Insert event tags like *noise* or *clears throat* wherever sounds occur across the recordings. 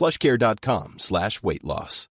plushcare.com slash weight loss.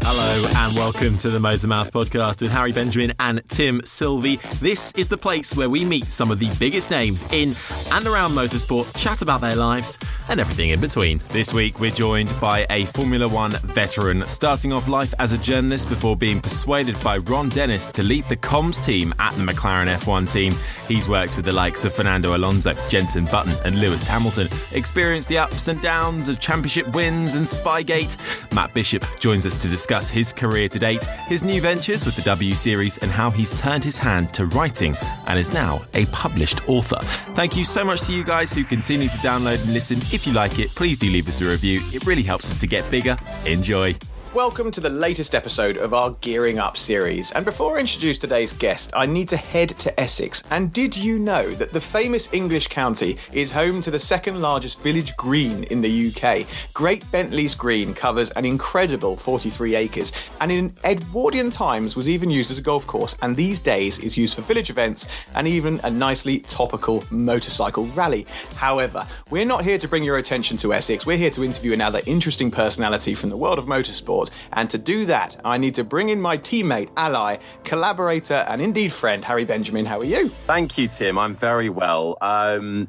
Hello and welcome to the Motormouth podcast with Harry Benjamin and Tim Sylvie. This is the place where we meet some of the biggest names in and around motorsport, chat about their lives and everything in between. This week we're joined by a Formula One veteran, starting off life as a journalist before being persuaded by Ron Dennis to lead the comms team at the McLaren F1 team. He's worked with the likes of Fernando Alonso, Jenson Button, and Lewis Hamilton, experienced the ups and downs of championship wins and Spygate. Matt Bishop joins us to discuss his career to date, his new ventures with the W Series, and how he's turned his hand to writing and is now a published author. Thank you so much to you guys who continue to download and listen. If you like it, please do leave us a review. It really helps us to get bigger. Enjoy. Welcome to the latest episode of our Gearing Up series. And before I introduce today's guest, I need to head to Essex. And did you know that the famous English county is home to the second largest village green in the UK? Great Bentley's Green covers an incredible 43 acres and in Edwardian times was even used as a golf course and these days is used for village events and even a nicely topical motorcycle rally. However, we're not here to bring your attention to Essex. We're here to interview another interesting personality from the world of motorsport. And to do that, I need to bring in my teammate, ally, collaborator, and indeed friend, Harry Benjamin. How are you? Thank you, Tim. I'm very well. Um,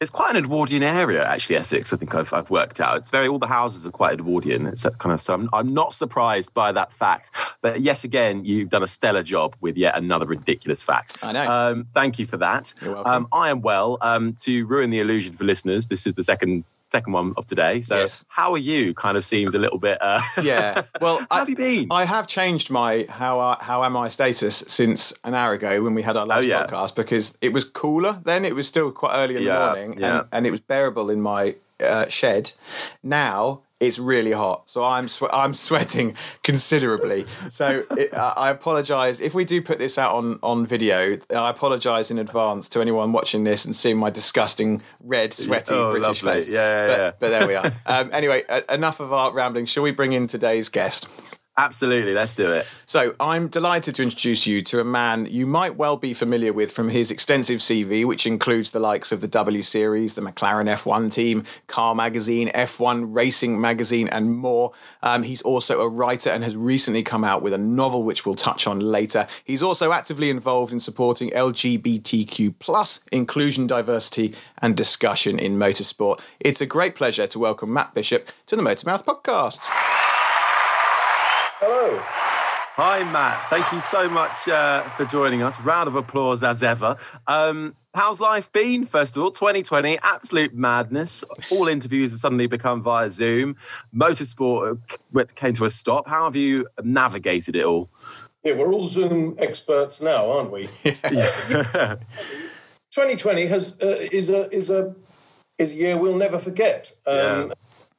it's quite an Edwardian area, actually, Essex. I think I've, I've worked out. It's very all the houses are quite Edwardian. It's that kind of. So I'm, I'm not surprised by that fact. But yet again, you've done a stellar job with yet another ridiculous fact. I know. Um, thank you for that. You're welcome. Um, I am well. Um, to ruin the illusion for listeners, this is the second second one of today. So Yes. how are you? Kind of seems a little bit. Uh, Yeah. *laughs* Well, I, have you been? I have changed my how I, how am I status since an hour ago when we had our last Oh, yeah. podcast because it was cooler then. It was still quite early in Yeah, the morning yeah. and, and it was bearable in my uh, shed. Now it's really hot, so I'm swe- I'm sweating *laughs* considerably. So it, I I apologise if we do put this out on on video. I apologise in advance to anyone watching this and seeing my disgusting red, sweaty Oh, British lovely. face. Yeah, yeah, but, yeah. but there we are. *laughs* Um, anyway, uh, enough of our rambling. Shall we bring in today's guest? Absolutely, let's do it. So, I'm delighted to introduce you to a man you might well be familiar with from his extensive CV, which includes the likes of the W Series, the McLaren F1 team, Car Magazine, F1 Racing Magazine, and more. Um, he's also a writer and has recently come out with a novel, which we'll touch on later. He's also actively involved in supporting LGBTQ plus inclusion, diversity, and discussion in motorsport. It's a great pleasure to welcome Matt Bishop to the Motormouth podcast. Hello. Hi, Matt. Thank you so much uh, for joining us. Round of applause as ever. Um, how's life been, first of all? 2020, absolute madness. All interviews have suddenly become via Zoom. Motorsport came to a stop. How have you navigated it all? Yeah, we're all Zoom experts now, aren't we? *laughs* yeah. *laughs* 2020 has uh, is a is a is a year we'll never forget. Um,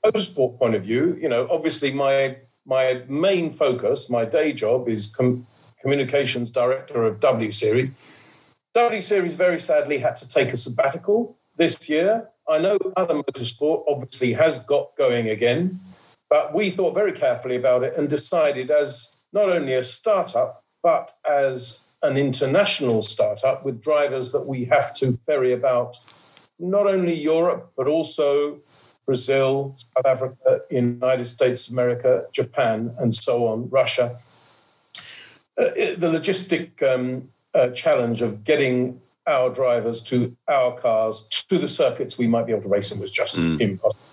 Motorsport point of view, you know, obviously my my main focus, my day job is com- communications director of W Series. W Series very sadly had to take a sabbatical this year I know other motorsport obviously has got going again, but we thought very carefully about it and decided as not only a startup, but as an international startup with drivers that we have to ferry about not only Europe, but also Brazil, South Africa, United States of America, Japan, and so on, Russia. Uh, the logistic um, uh, challenge of getting our drivers to our cars to the circuits we might be able to race in was just mm. impossible.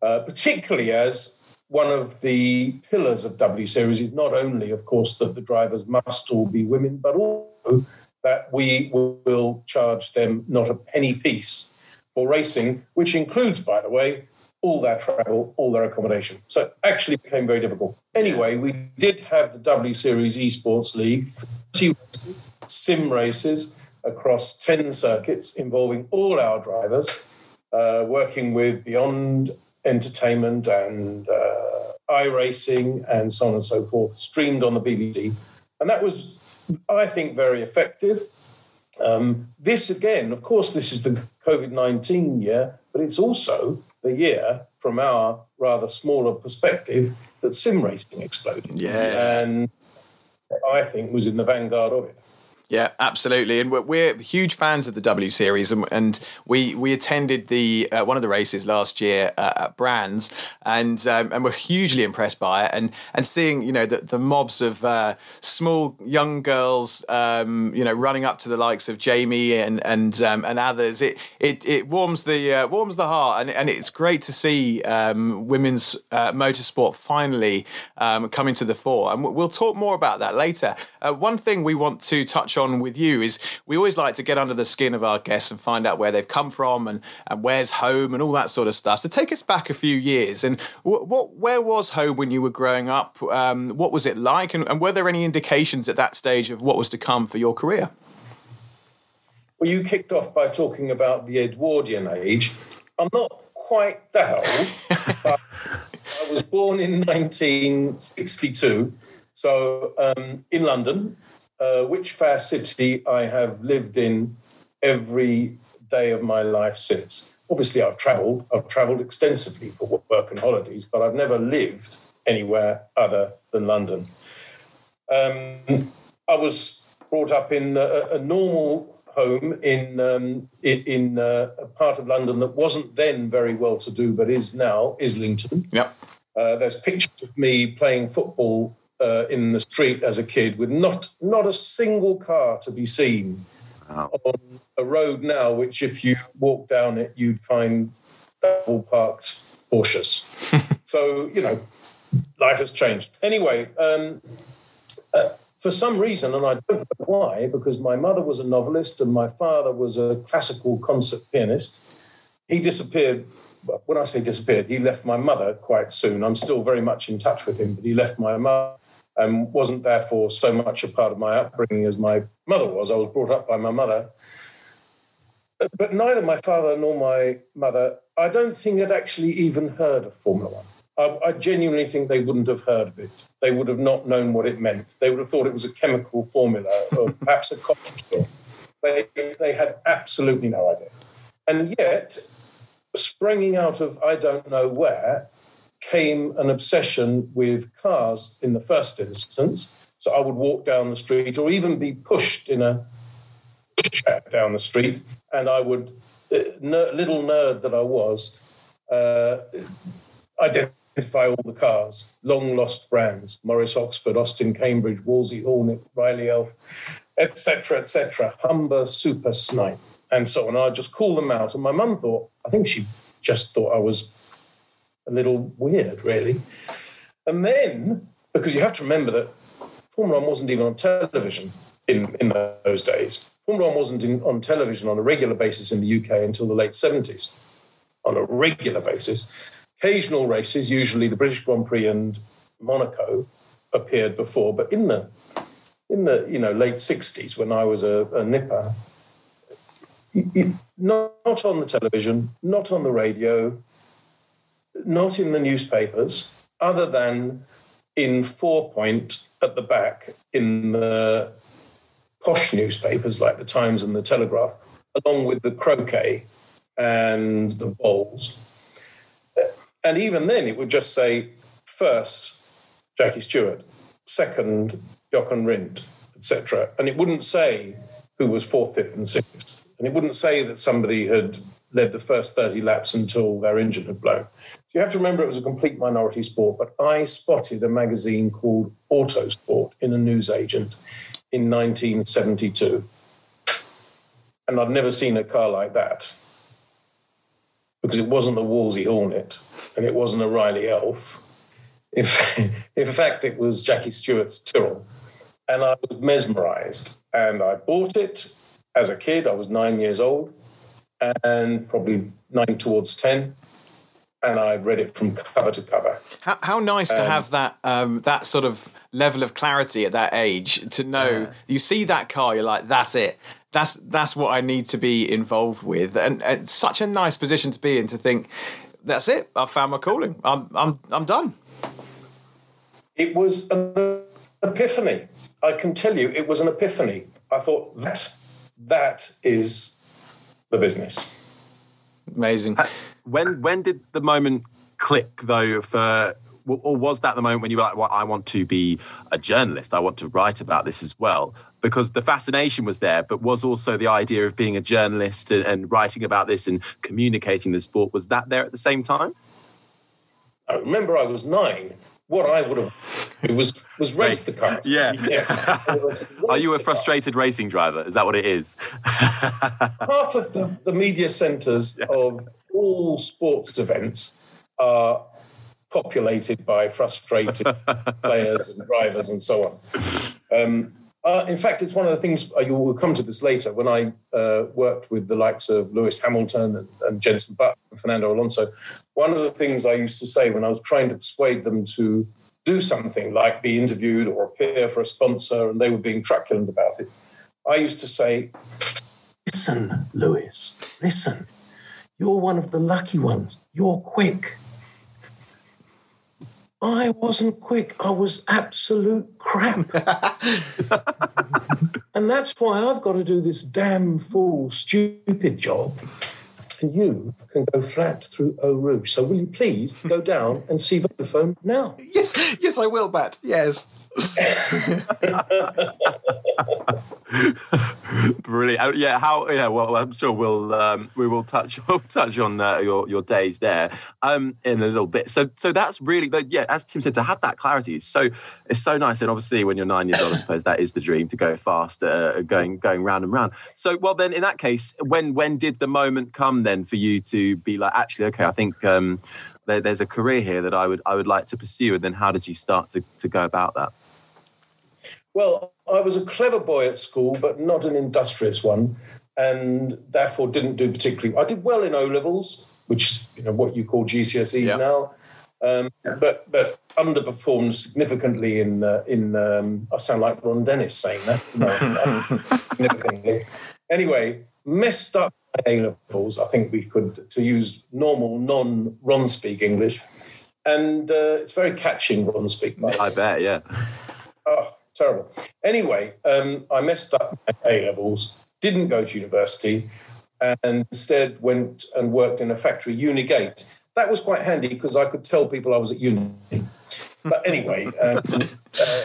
Uh, particularly as one of the pillars of W Series is not only, of course, that the drivers must all be women, but also that we will charge them not a penny piece for racing, which includes, by the way, all their travel, all their accommodation. So it actually became very difficult. Anyway, we did have the W Series Esports League, 30 races, sim races across 10 circuits involving all our drivers, uh, working with Beyond Entertainment and uh, iRacing and so on and so forth, streamed on the BBC. And that was, I think, very effective. Um, this again, of course, this is the COVID 19 year, but it's also the year, from our rather smaller perspective, that sim racing exploded. Yes. And I think was in the vanguard of it. Yeah, absolutely, and we're, we're, huge fans of the W Series, and, and we we attended the uh, one of the races last year uh, at Brands, and um, and we're hugely impressed by it, and and seeing you know the, the mobs of uh, small young girls, um, you know, running up to the likes of Jamie and and um, and others, it it it warms the uh, warms the heart, and and it's great to see um, women's uh, motorsport finally um, coming to the fore, and we'll talk more about that later. Uh, one thing we want to touch on with you is we always like to get under the skin of our guests and find out where they've come from and, and where's home and all that sort of stuff. So take us back a few years and what, what where was home when you were growing up? Um, what was it like? And, and were there any indications at that stage of what was to come for your career? Well, you kicked off by talking about the Edwardian age. I'm not quite that old, *laughs* but I was born in 1962. So um, in London, uh, which fair city I have lived in every day of my life since. Obviously, I've travelled. I've travelled extensively for work and holidays, but I've never lived anywhere other than London. Um, I was brought up in a, a normal home in um, in, in uh, a part of London that wasn't then very well to do, but is now Islington. Yep. Uh, there's pictures of me playing football uh, in the street as a kid with not not a single car to be seen wow. on a road now, which if you walk down it, you'd find double parked Porsches. *laughs* so you know, life has changed. Anyway, um, uh, for some reason, and I don't know why, because my mother was a novelist and my father was a classical concert pianist. He disappeared when I say disappeared, he left my mother quite soon. I'm still very much in touch with him, but he left my mother and wasn't therefore so much a part of my upbringing as my mother was. I was brought up by my mother. But neither my father nor my mother, I don't think had actually even heard of Formula One. I, I, genuinely think they wouldn't have heard of it. They would have not known what it meant. They would have thought it was a chemical formula or *laughs* perhaps a coffee cure. They, they had absolutely no idea. And yet, springing out of I don't know where, came an obsession with cars in the first instance. So I would walk down the street or even be pushed in a down the street, and I would, uh, little nerd that I was, uh, identify all the cars, long lost brands, Morris Oxford, Austin Cambridge, Wolseley Hornet, Riley Elf, etc., etc., Humber, Super Snipe, and so on. I'd just call them out. And my mum thought, I think she just thought I was a little weird, really. And then, because you have to remember that Formula One wasn't even on television in, in those days. Formula One wasn't in, on television on a regular basis in the UK until the late 70s. On a regular basis. Occasional races, usually the British Grand Prix and Monaco, appeared before, but in the in the you know late 60s when I was a, a nipper, not on the television, not on the radio, not in the newspapers, other than in four point at the back in the posh newspapers like the Times and the Telegraph, along with the croquet and the bowls. And even then, it would just say first Jackie Stewart, second Jochen Rindt, etc. And it wouldn't say who was fourth, fifth, and sixth. And it wouldn't say that somebody had led the first 30 laps until their engine had blown. So you have to remember it was a complete minority sport. But I spotted a magazine called Autosport in a newsagent in 1972. And I'd never seen a car like that because it wasn't a Wolseley Hornet and it wasn't a Riley Elf. If, in fact, it was Jackie Stewart's Tyrrell. And I was mesmerized. And I bought it as a kid. I was nine years old and probably nine towards 10. And I read it from cover to cover. How, how nice to Um, have that um, that sort of level of clarity at that age to know you see that car, you're like, that's it. That's that's what I need to be involved with, and, and such a nice position to be in to think, that's it. I've found my calling. I'm I'm I'm done. It was an epiphany. I can tell you, it was an epiphany. I thought that that is the business. Amazing. When when did the moment click though for or was that the moment when you were like, well, I want to be a journalist. I want to write about this as well. Because the fascination was there, but was also the idea of being a journalist and, and writing about this and communicating the sport. Was that there at the same time? I remember I was nine. What I would have it was was race the cars. *laughs* Yeah. Yes. *laughs* Are you a Race car. frustrated racing driver? Is that what it is? *laughs* half of the, the media centres of all sports events are populated by frustrated *laughs* players and drivers and so on. Um, uh, in fact, it's one of the things, uh, you will come to this later, when I uh, worked with the likes of Lewis Hamilton and, and Jenson Button and Fernando Alonso. One of the things I used to say when I was trying to persuade them to do something like be interviewed or appear for a sponsor and they were being truculent about it, I used to say, Listen, Lewis, listen. You're one of the lucky ones. You're quick. I wasn't quick. I was absolute crap. *laughs* and that's why I've got to do this damn fool, stupid job. And you can go flat through Eau Rouge. So will you please go *laughs* down and see Vodafone now? Yes, yes, I will, Bat. Yes. *laughs* *laughs* Brilliant. Yeah. How? Yeah. Well, I'm sure we'll um, we will touch *laughs* touch on uh, your your days there um, in a little bit. So so that's really but yeah. As Tim said, to have that clarity is so it's so nice. And obviously, when you're nine years old, I suppose that is the dream to go fast, uh, going going round and round. So well, then in that case, when when did the moment come then for you to be like, actually, okay, I think. Um, there, there's a career here that I would I would like to pursue, and then how did you start to, to go about that? Well, I was a clever boy at school, but not an industrious one, and therefore didn't do particularly. I did well in O levels, which is you know what you call GCSEs Yeah. now, um, but but underperformed significantly in uh, in. Um, I sound like Ron Dennis saying that. No, *laughs* significantly. Anyway, messed up A levels. I think we could to use normal non Ron speak English, and uh, it's very catching Ron speak. I bet, yeah. Oh, terrible. Anyway, um, I messed up my A levels, didn't go to university, and instead went and worked in a factory, Unigate. That was quite handy because I could tell people I was at uni. But anyway, um, uh,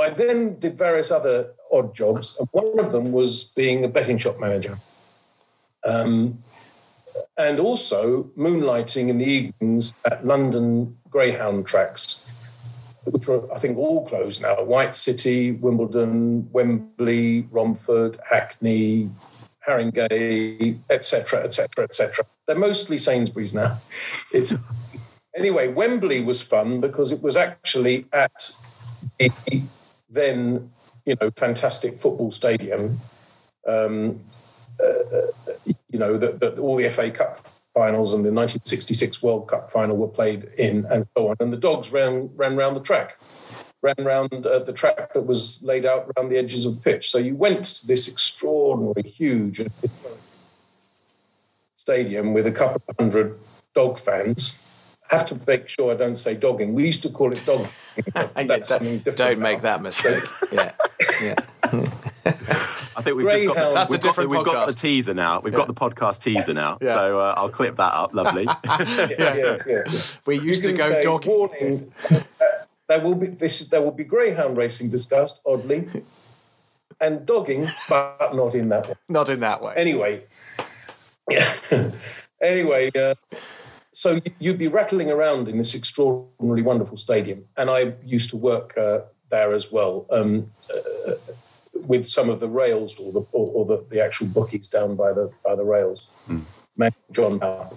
I then did various other odd jobs, and one of them was being a betting shop manager. Um, and also moonlighting in the evenings at London Greyhound tracks which are, I think, all closed now. White City, Wimbledon, Wembley, Romford, Hackney, Haringey, etc., etc., etc. They're mostly Sainsbury's now. It's anyway. Wembley was fun because it was actually at the then, you know, fantastic football stadium. Um, uh, you know, that all the FA Cup finals and the 1966 World Cup final were played in, and so on. And the dogs ran ran round the track, ran round uh, the track that was laid out around the edges of the pitch. So you went to this extraordinary, huge stadium with a couple of hundred dog fans. I have to make sure I don't say dogging. We used to call it dogging. but *laughs* Yeah, That's don't- something different. Don't now. make that mistake. *laughs* yeah. Yeah. *laughs* I think we've just got Greyhound- That's a we've got, different we've got the teaser now. We've got the podcast teaser now. Yeah. So uh, I'll clip that up. Lovely. *laughs* yes, *laughs* yes, yes. We You used to go say, dog. Warning, uh, *laughs* there will be this. There will be greyhound racing discussed, oddly, and dogging, but not in that one. Not in that way. Anyway, yeah. anyway, uh, so you'd be rattling around in this extraordinarily wonderful stadium, and I used to work uh, there as well um, uh, with some of the rails or the or, or the, the actual bookies down by the by the rails. Man, John Power.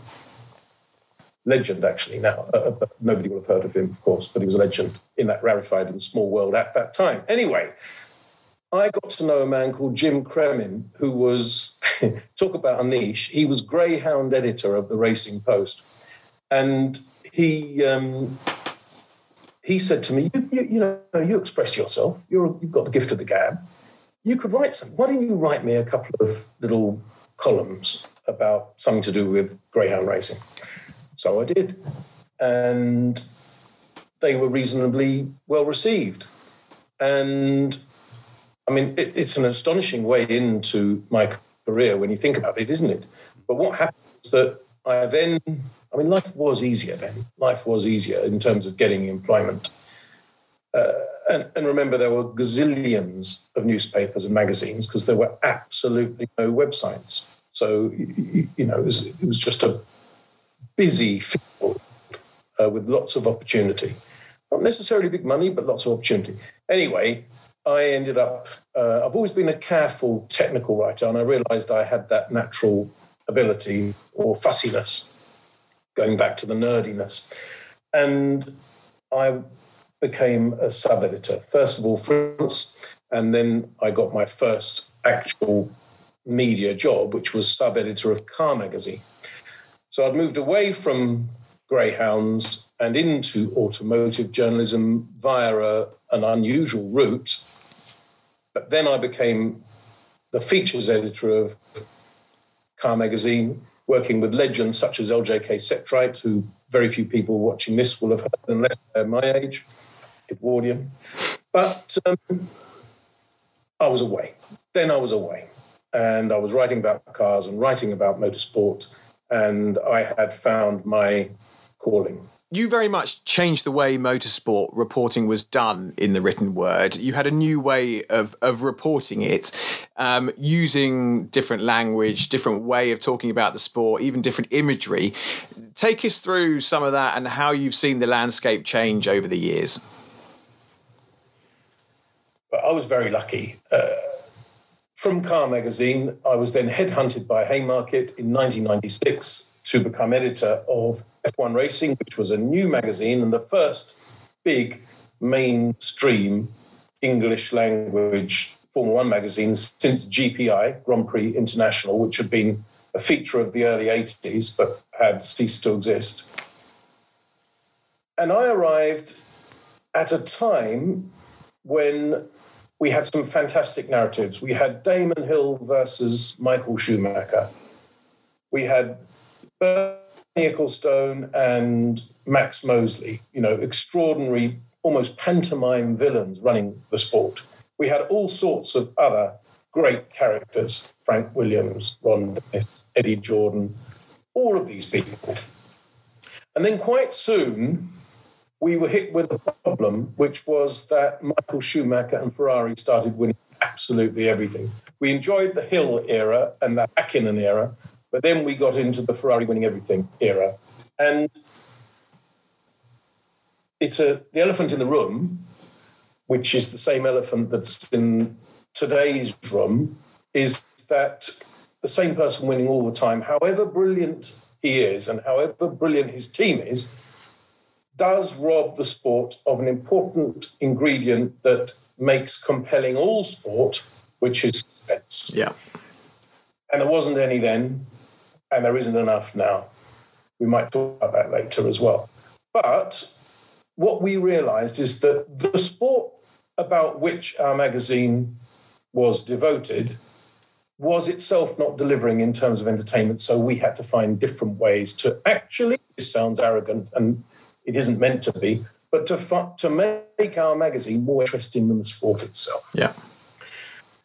Legend, actually, now. Uh, but nobody will have heard of him, of course, but he was a legend in that rarefied and small world at that time. Anyway, I got to know a man called Jim Cremin, who was, *laughs* talk about a niche, he was Greyhound editor of the Racing Post. And he, um, he said to me, you, you, you know, you express yourself, You're, you've got the gift of the gab. You could write some. Why don't you write me a couple of little columns about something to do with Greyhound racing? So I did. And they were reasonably well received. And I mean, it, it's an astonishing way into my career when you think about it, isn't it? But what happened is that I then, I mean, life was easier then. Life was easier in terms of getting employment. Uh, and, and remember, there were gazillions of newspapers and magazines because there were absolutely no websites. So, you, you know, it was, it was just a busy field uh, with lots of opportunity. Not necessarily big money, but lots of opportunity. Anyway, I ended up, uh, I've always been a careful technical writer, and I realized I had that natural ability or fussiness, going back to the nerdiness. And I became a sub editor, first of all, France, and then I got my first actual media job, which was sub editor of Car Magazine. So I'd moved away from greyhounds and into automotive journalism via a, an unusual route. But then I became the features editor of Car Magazine, working with legends such as LJK Setright, who very few people watching this will have heard unless they're my age, Edwardian. But um, I was away. Then I was away. And I was writing about cars and writing about motorsport. And I had found my calling. you very much changed the way motorsport reporting was done in the written word. You had a new way of of reporting it, um, using different language, different way of talking about the sport, even different imagery. Take us through some of that and how you've seen the landscape change over the years. But I was very lucky. Uh, from Car Magazine, I was then headhunted by Haymarket in 1996 to become editor of F1 Racing, which was a new magazine and the first big mainstream English language Formula One magazine since GPI, Grand Prix International, which had been a feature of the early 80s but had ceased to exist. And I arrived at a time when we had some fantastic narratives. We had Damon Hill versus Michael Schumacher. We had Bernie Ecclestone and Max Mosley, you know, extraordinary, almost pantomime villains running the sport. We had all sorts of other great characters Frank Williams, Ron Dennis, Eddie Jordan, all of these people. And then quite soon, we were hit with a problem, which was that Michael Schumacher and Ferrari started winning absolutely everything. We enjoyed the Hill era and the Hakkinen era, but then we got into the Ferrari winning everything era. And it's a the elephant in the room, which is the same elephant that's in today's room, is that the same person winning all the time, however brilliant he is and however brilliant his team is, does rob the sport of an important ingredient that makes compelling all sport, which is suspense. Yeah. And there wasn't any then, and there isn't enough now. We might talk about that later as well. But what we realized is that the sport about which our magazine was devoted was itself not delivering in terms of entertainment. So we had to find different ways to actually, this sounds arrogant and it isn't meant to be, but to, fu- to make our magazine more interesting than the sport itself. Yeah.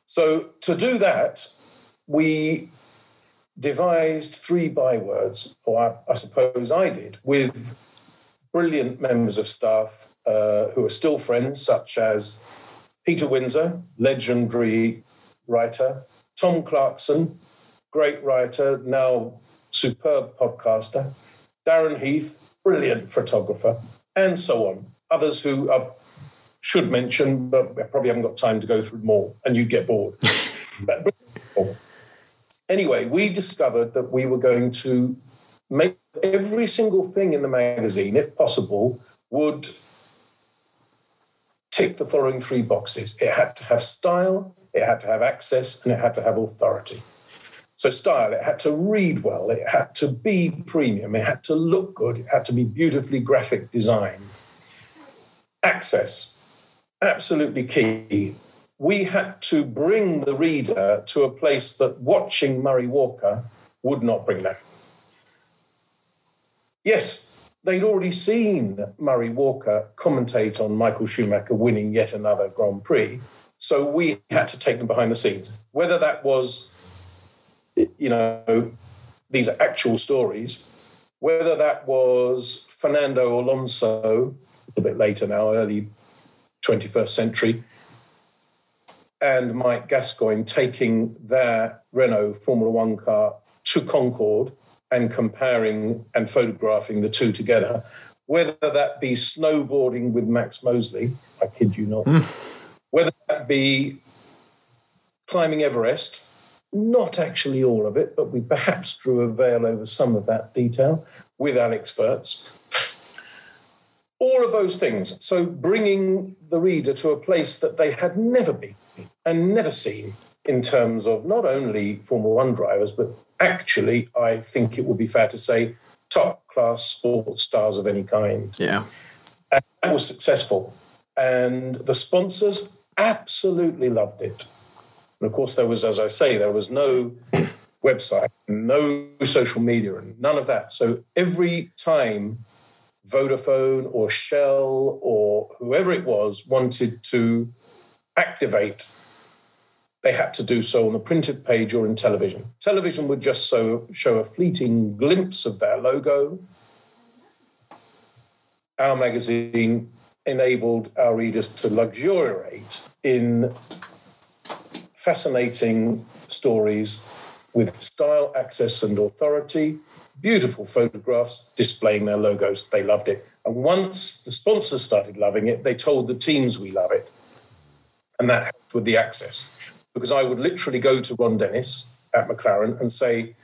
So to do that, we devised three bywords, or I, I suppose I did, with brilliant members of staff uh, who are still friends, such as Peter Windsor, legendary writer, Tom Clarkson, great writer, now superb podcaster, Darren Heath, brilliant photographer, and so on. Others who I should mention, but I probably haven't got time to go through more, and you'd get bored. *laughs* but, anyway, we discovered that we were going to make every single thing in the magazine, if possible, would tick the following three boxes. It had to have style, it had to have access, and it had to have authority. So, style, it had to read well, it had to be premium, it had to look good, it had to be beautifully graphic designed. Access, absolutely key. We had to bring the reader to a place that watching Murray Walker would not bring them. Yes, they'd already seen Murray Walker commentate on Michael Schumacher winning yet another Grand Prix. So we had to take them behind the scenes. Whether that was, you know, these are actual stories, whether that was Fernando Alonso, a bit later now, early 21st century, and Mike Gascoyne taking their Renault Formula One car to Concorde and comparing and photographing the two together, whether that be snowboarding with Max Mosley, I kid you not, mm. whether that be climbing Everest, not actually all of it, but we perhaps drew a veil over some of that detail with Alex Wurz. All of those things. So bringing the reader to a place that they had never been and never seen in terms of not only Formula One drivers, but actually, I think it would be fair to say, top class sports stars of any kind. Yeah. And that was successful. And the sponsors absolutely loved it. And of course, there was, as I say, there was no *coughs* website, no social media, and none of that. So every time Vodafone or Shell or whoever it was wanted to activate they had to do so on the printed page or in television. Television would just so, show a fleeting glimpse of their logo. Our magazine enabled our readers to luxuriate in fascinating stories with style, access, and authority, beautiful photographs displaying their logos. They loved it. And once the sponsors started loving it, they told the teams we love it. And that helped with the access because I would literally go to Ron Dennis at McLaren and say,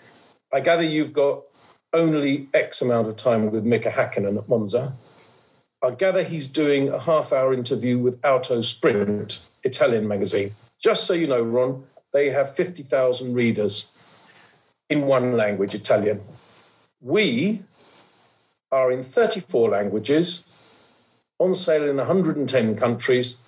I gather you've got only X amount of time with Mika Hakkinen at Monza. I gather he's doing a half hour interview with Auto Sprint, Italian magazine. Just so you know, Ron, they have 50,000 readers in one language, Italian. We are in 34 languages, on sale in 110 countries,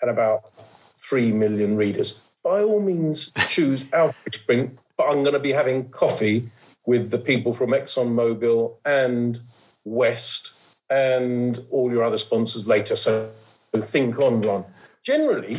and about 3 million readers by all means *laughs* choose our Print, but I'm going to be having coffee with the people from ExxonMobil and West and all your other sponsors later. So think on, Ron. Generally,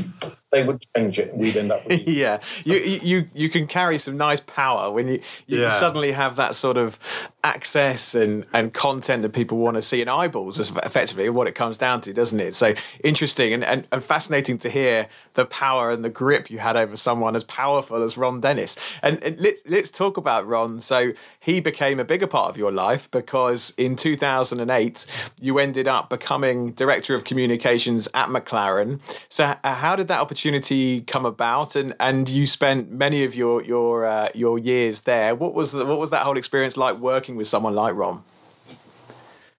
they would change it and we'd end up with *laughs* yeah. You, you you can carry some nice power when you, you yeah. suddenly have that sort of access and and content that people want to see in eyeballs is effectively what it comes down to doesn't it? So interesting and, and, and fascinating to hear the power and the grip you had over someone as powerful as Ron Dennis. And, and let's let's talk about Ron. So he became a bigger part of your life because in 2008 you ended up becoming director of communications at McLaren. So how did that opportunity opportunity come about, and and you spent many of your your uh, your years there. What was the, what was that whole experience like working with someone like Ron?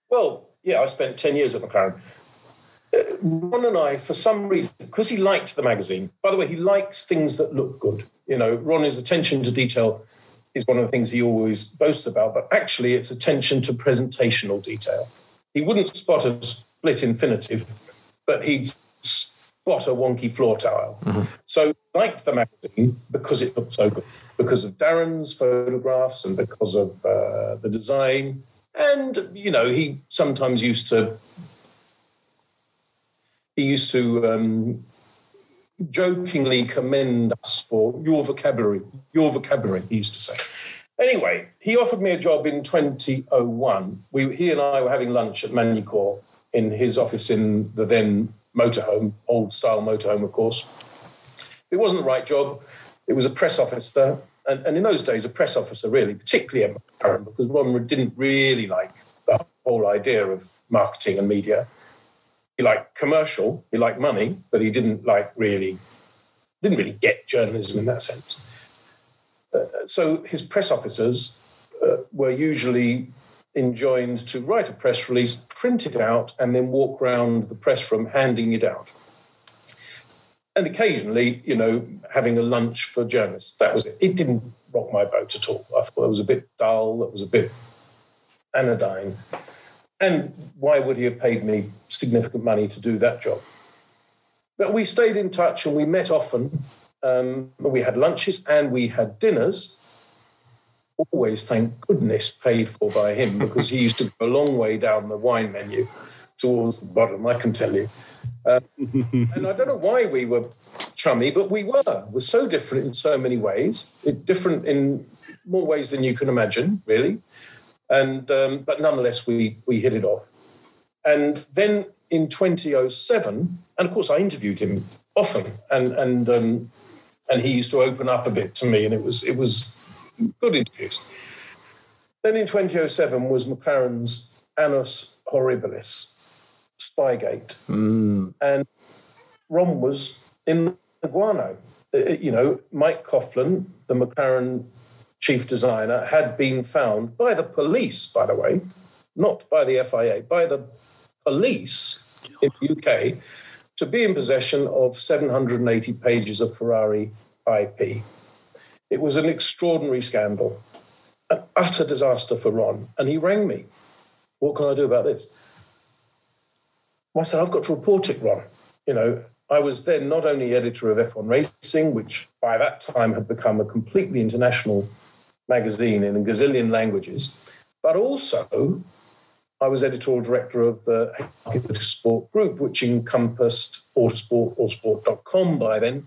Well, yeah, I spent ten years at McLaren. Uh, Ron and I, for some reason, because he liked the magazine. By the way, he likes things that look good. You know, Ron's attention to detail is one of the things he always boasts about, but actually, it's attention to presentational detail. He wouldn't spot a split infinitive, but he'd what a wonky floor tile. Mm-hmm. So liked the magazine because it looked so good, because of Darren's photographs and because of uh, the design. And, you know, he sometimes used to, he used to, um, jokingly commend us for your vocabulary, your vocabulary, he used to say. Anyway, he offered me a job in 2001. We, he and I were having lunch at Magny-Cours in his office in the then motorhome, old style motorhome, of course. It wasn't the right job. It was a press officer. And, and in those days, a press officer really, particularly at because Ron didn't really like the whole idea of marketing and media. He liked commercial, he liked money, but he didn't like really, didn't really get journalism in that sense. Uh, so his press officers uh, were usually enjoined to write a press release, print it out, and then walk around the press room handing it out. And occasionally, you know, having a lunch for journalists. That was it. It didn't rock my boat at all. I thought it was a bit dull, it was a bit anodyne. And why would he have paid me significant money to do that job? But we stayed in touch and we met often. Um, we had lunches and we had dinners always, thank goodness, paid for by him because he used to go a long way down the wine menu towards the bottom, I can tell you. Uh, and I don't know why we were chummy, but we were. We're so different in so many ways, it, different in more ways than you can imagine, really. And um, but nonetheless, we we hit it off. And then in 2007, and of course, I interviewed him often, and and um, and he used to open up a bit to me, and it was it was good interviews. Then in 2007 was McLaren's Annus Horribilis, Spygate. Mm. And Ron was in the guano. Uh, uh, you know, Mike Coughlan, the McLaren chief designer, had been found by the police, by the way, not by the FIA, by the police in the UK, to be in possession of 780 pages of Ferrari IP. It was an extraordinary scandal, an utter disaster for Ron. And he rang me. What can I do about this? I said, I've got to report it, Ron. You know, I was then not only editor of F1 Racing, which by that time had become a completely international magazine in a gazillion languages, but also I was editorial director of the Sport Group, which encompassed Autosport, Autosport.com by then,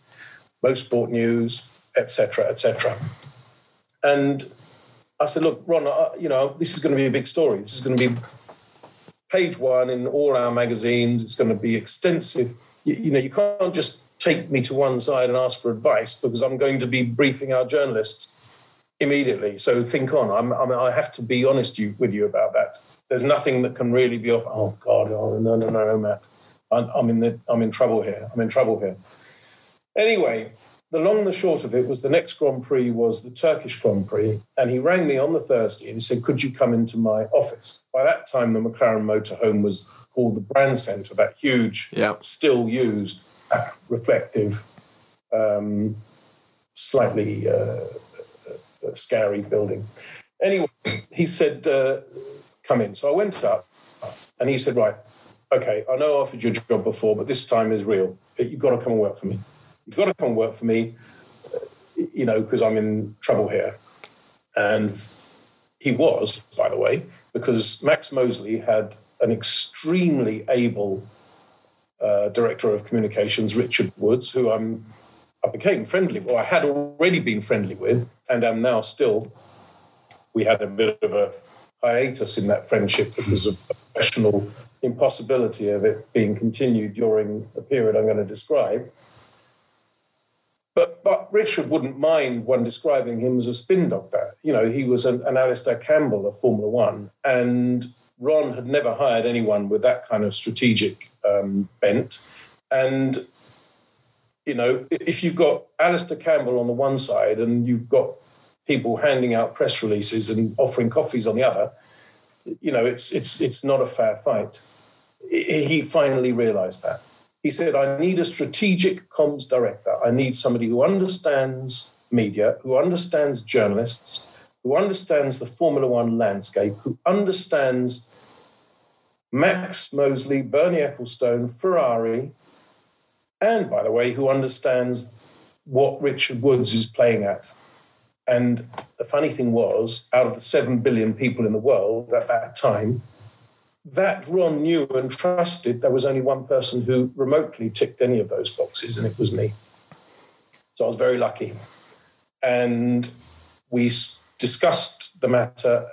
Motorsport News, etc., etc. And I said, look, Ron, you know, this is going to be a big story. This is going to be page one in all our magazines. It's going to be extensive. You, you know, you can't just take me to one side and ask for advice because I'm going to be briefing our journalists immediately. So think on. I'm, I'm, i have to be honest you, with you about that. There's nothing that can really be off. Oh God, oh, no, no, no, no, Matt. I'm, I'm in the, I'm in trouble here. I'm in trouble here. Anyway, the long and the short of it was the next Grand Prix was the Turkish Grand Prix, and he rang me on the Thursday and he said, "Could you come into my office?" By that time, the McLaren motorhome was called the Brand Centre, that huge, still used, reflective, um, slightly uh, uh, scary building. Anyway, he said, uh, "Come in." So I went up, and he said, "Right, okay, I know I offered you a job before, but this time is real. You've got to come and work for me." You've got to come work for me, you know, because I'm in trouble here. And he was, by the way, because Max Mosley had an extremely able uh, director of communications, Richard Woods, who I'm I became friendly, with, or I had already been friendly with, and am now still. We had a bit of a hiatus in that friendship because of the professional impossibility of it being continued during the period I'm going to describe. But, but Richard wouldn't mind one describing him as a spin doctor. You know, he was an, an Alastair Campbell of Formula One, and Ron had never hired anyone with that kind of strategic um, bent. And, you know, if you've got Alastair Campbell on the one side and you've got people handing out press releases and offering coffees on the other, you know, it's, it's, it's not a fair fight. He finally realized that. He said, I need a strategic comms director. I need somebody who understands media, who understands journalists, who understands the Formula One landscape, who understands Max Mosley, Bernie Ecclestone, Ferrari, and by the way, who understands what Richard Woods is playing at. And the funny thing was, out of the 7 billion people in the world at that time, that Ron knew and trusted there was only one person who remotely ticked any of those boxes, and it was me. So I was very lucky. And we discussed the matter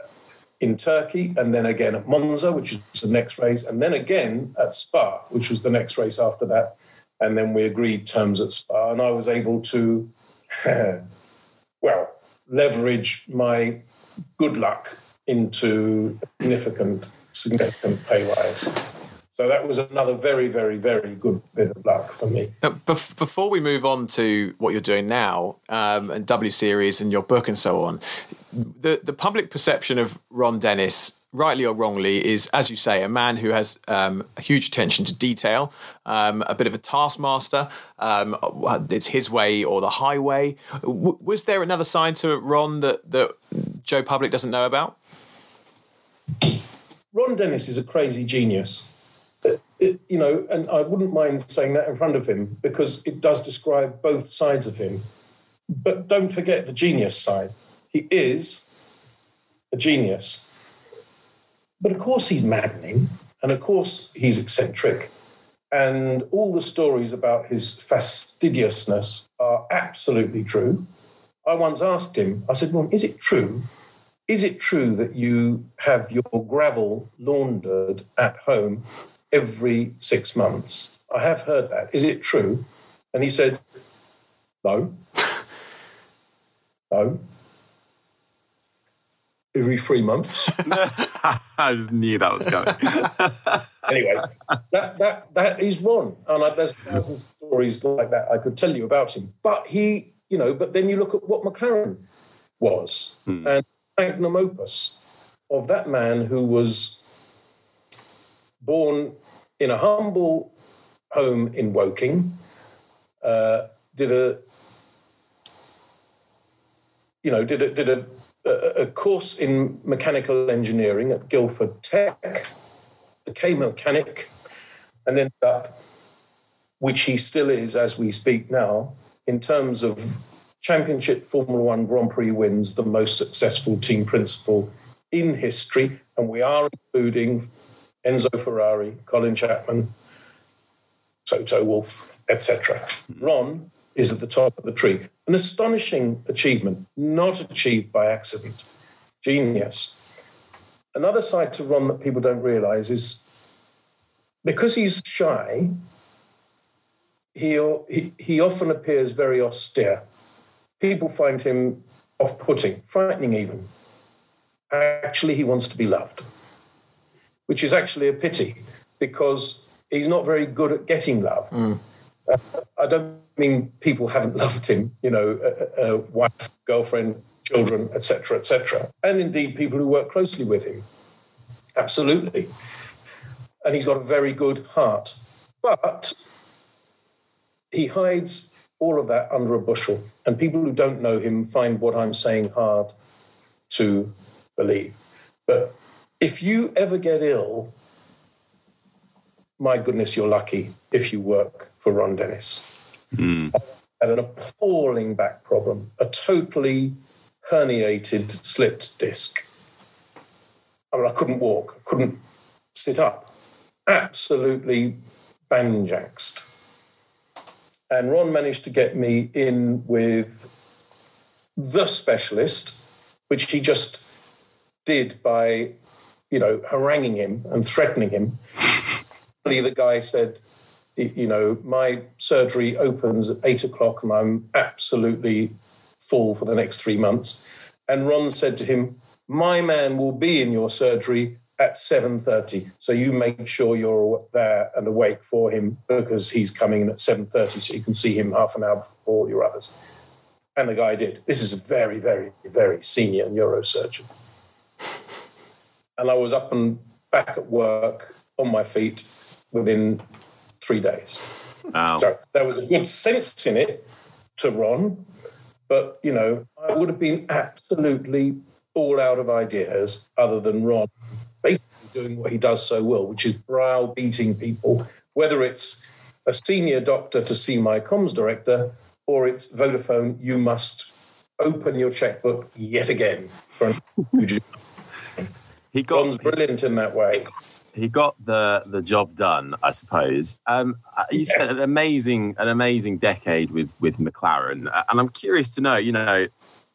in Turkey, and then again at Monza, which was the next race, and then again at Spa, which was the next race after that. And then we agreed terms at Spa, and I was able to, *laughs* well, leverage my good luck into significant, significant pay rise. So that was another very, very, very good bit of luck for me. Now, before we move on to what you're doing now um, and W Series and your book and so on, the the public perception of Ron Dennis rightly or wrongly, is, as you say, a man who has um, a huge attention to detail, um, a bit of a taskmaster. Um, it's his way or the highway. W- was there another side to Ron that, that Joe Public doesn't know about? Ron Dennis is a crazy genius. It, it, you know, and I wouldn't mind saying that in front of him because it does describe both sides of him. But don't forget the genius side. He is a genius but of course, he's maddening. And of course, he's eccentric. And all the stories about his fastidiousness are absolutely true. I once asked him, I said, Well, is it true? Is it true that you have your gravel laundered at home every six months? I have heard that. Is it true? And he said, No. *laughs* no every three months. *laughs* *laughs* I just knew that was coming. anyway, that, that, that is Ron. And I, there's stories like that I could tell you about him. But he, you know, but then you look at what McLaren was hmm. and magnum opus of that man who was born in a humble home in Woking, uh, did a, you know, did a, did a a, course in mechanical engineering at Guildford Tech, became a mechanic, and ended up, which he still is as we speak now, in terms of championship Formula One Grand Prix wins, the most successful team principal in history. And we are including Enzo Ferrari, Colin Chapman, Toto Wolff, etc. Ron is at the top of the tree. An astonishing achievement, not achieved by accident. Genius. Another side to Ron that people don't realize is because he's shy, he, he, he often appears very austere. People find him off putting, frightening even. Actually, he wants to be loved, which is actually a pity because he's not very good at getting love. Mm. Uh, I don't mean people haven't loved him, you know, wife, girlfriend, children, etc., etc., and indeed people who work closely with him. Absolutely. And he's got a very good heart. But he hides all of that under a bushel. And people who don't know him find what I'm saying hard to believe. But if you ever get ill, my goodness, you're lucky if you work for Ron Dennis. Mm. Had an appalling back problem, a totally herniated, slipped disc. I mean, I couldn't walk, I couldn't sit up. Absolutely banjaxed. And Ron managed to get me in with the specialist, which he just did by, you know, haranguing him and threatening him. the guy said, you know, my surgery opens at eight o'clock and I'm absolutely full for the next three months. And Ron said to him, my man will be in your surgery at 7.30 so you make sure you're there and awake for him because he's coming in at 7.30 so you can see him half an hour before your others and the guy did this is a very very very senior neurosurgeon and i was up and back at work on my feet within three days. Wow. So there was a good sense in it to Ron, but you know, I would have been absolutely all out of ideas other than Ron doing what he does so well, which is browbeating people, whether it's a senior doctor to see my comms director or it's Vodafone, you must open your checkbook yet again *laughs* He got, Ron's brilliant in that way. he got the the job done, I suppose. Um, uh, you spent an amazing an amazing decade with with McLaren, uh, and I'm curious to know, you know,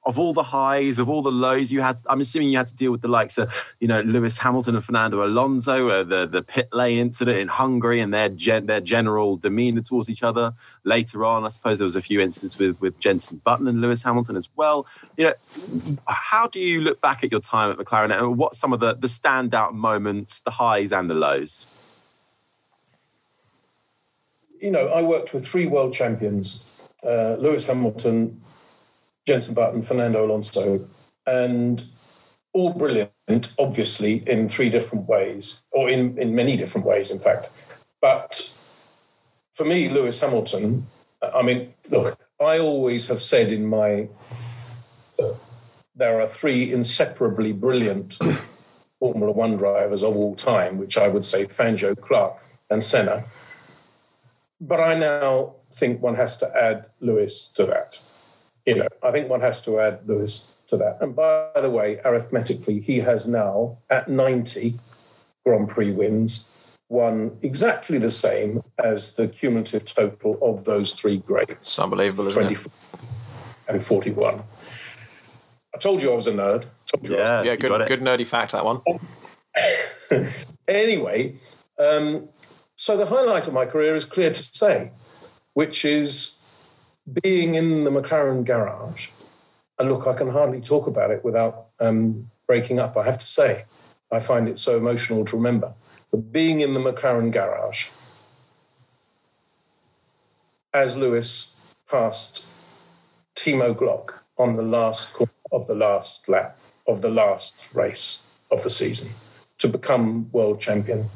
of all the highs, of all the lows you had, I'm assuming you had to deal with the likes of, you know, Lewis Hamilton and Fernando Alonso, uh, the the pit lane incident in Hungary, and their gen, their general demeanour towards each other. Later on, I suppose there was a few incidents with with Jenson Button and Lewis Hamilton as well. You know, how do you look back at your time at McLaren, and what some of the the standout moments, the highs and the lows? You know, I worked with three world champions: uh, Lewis Hamilton, Jenson Button, Fernando Alonso, and all brilliant, obviously, in three different ways, or in, in many different ways, in fact. But for me, Lewis Hamilton, I mean, look, I always have said in my, uh, there are three inseparably brilliant *coughs* Formula One drivers of all time, which I would say Fangio, Clark, and Senna. But I now think one has to add Lewis to that you know, I think one has to add Lewis to that. And by the way, arithmetically, he has now, at 90 Grand Prix wins, won exactly the same as the cumulative total of those three greats. It's unbelievable, isn't 24 it? And 41. I told you I was a nerd. yeah, yeah good, good nerdy fact, that one. *laughs* anyway, um, so the highlight of my career is clear to say, which is being in the McLaren garage, and look, I can hardly talk about it without um, breaking up, I have to say. I find it so emotional to remember. But being in the McLaren garage, as Lewis passed Timo Glock on the last of the last lap of the last race of the season to become world champion.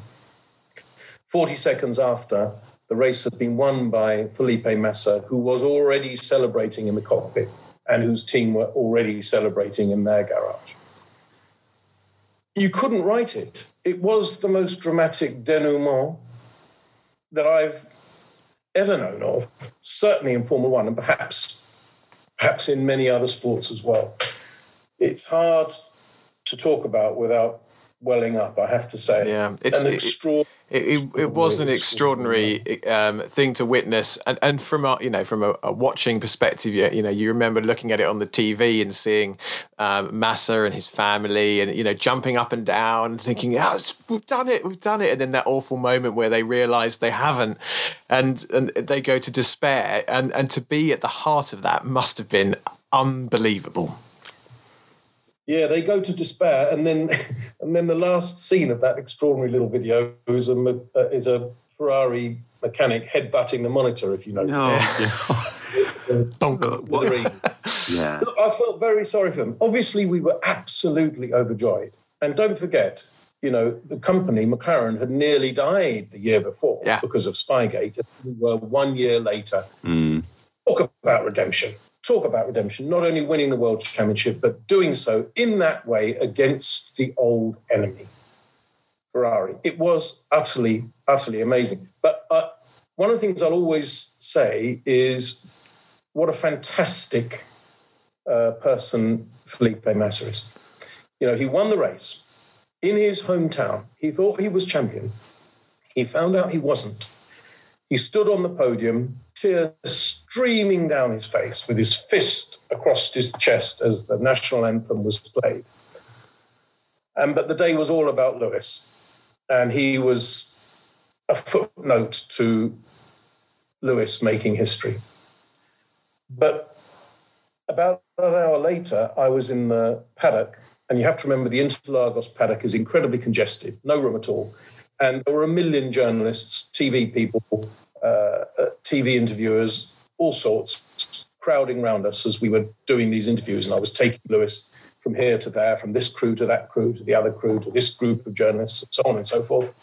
40 seconds after, the race had been won by Felipe Massa, who was already celebrating in the cockpit and whose team were already celebrating in their garage. You couldn't write it. It was the most dramatic denouement that I've ever known of, certainly in Formula One and perhaps, perhaps in many other sports as well. It's hard to talk about without welling up, I have to say. Yeah, it's an extraordinary. It, it, it, was an extraordinary. um, thing to witness, and, and from a you know from a, a, watching perspective, you, you know you remember looking at it on the TV and seeing um, Massa and his family, and you know jumping up and down, thinking, oh, we've done it, we've done it," and then that awful moment where they realise they haven't, and and they go to despair, and and to be at the heart of that must have been unbelievable. Yeah, they go to despair, and then *laughs* and then the last scene of that extraordinary little video is a uh, is a Ferrari mechanic headbutting the monitor. If you notice. Oh, yeah. *laughs* yeah. Look, I felt very sorry for them. Obviously, we were absolutely overjoyed, and don't forget, you know, the company McLaren had nearly died the year before yeah. because of Spygate. We were one year later. Mm. Talk about redemption talk about redemption, not only winning the world championship, but doing so in that way against the old enemy, Ferrari. It was utterly, utterly amazing. But uh, one of the things I'll always say is what a fantastic uh, person Felipe Massa is. You know, he won the race in his hometown. He thought he was champion. He found out he wasn't. He stood on the podium, tears streaming down his face with his fist across his chest as the national anthem was played. Um, but the day was all about Lewis, and he was a footnote to Lewis making history. But about an hour later, I was in the paddock, and you have to remember the Interlagos paddock is incredibly congested, no room at all. And there were a million journalists, TV people, uh, uh TV interviewers, all sorts crowding around us as we were doing these interviews. And I was taking Lewis from here to there, from this crew to that crew to the other crew to this group of journalists, and so on and so forth.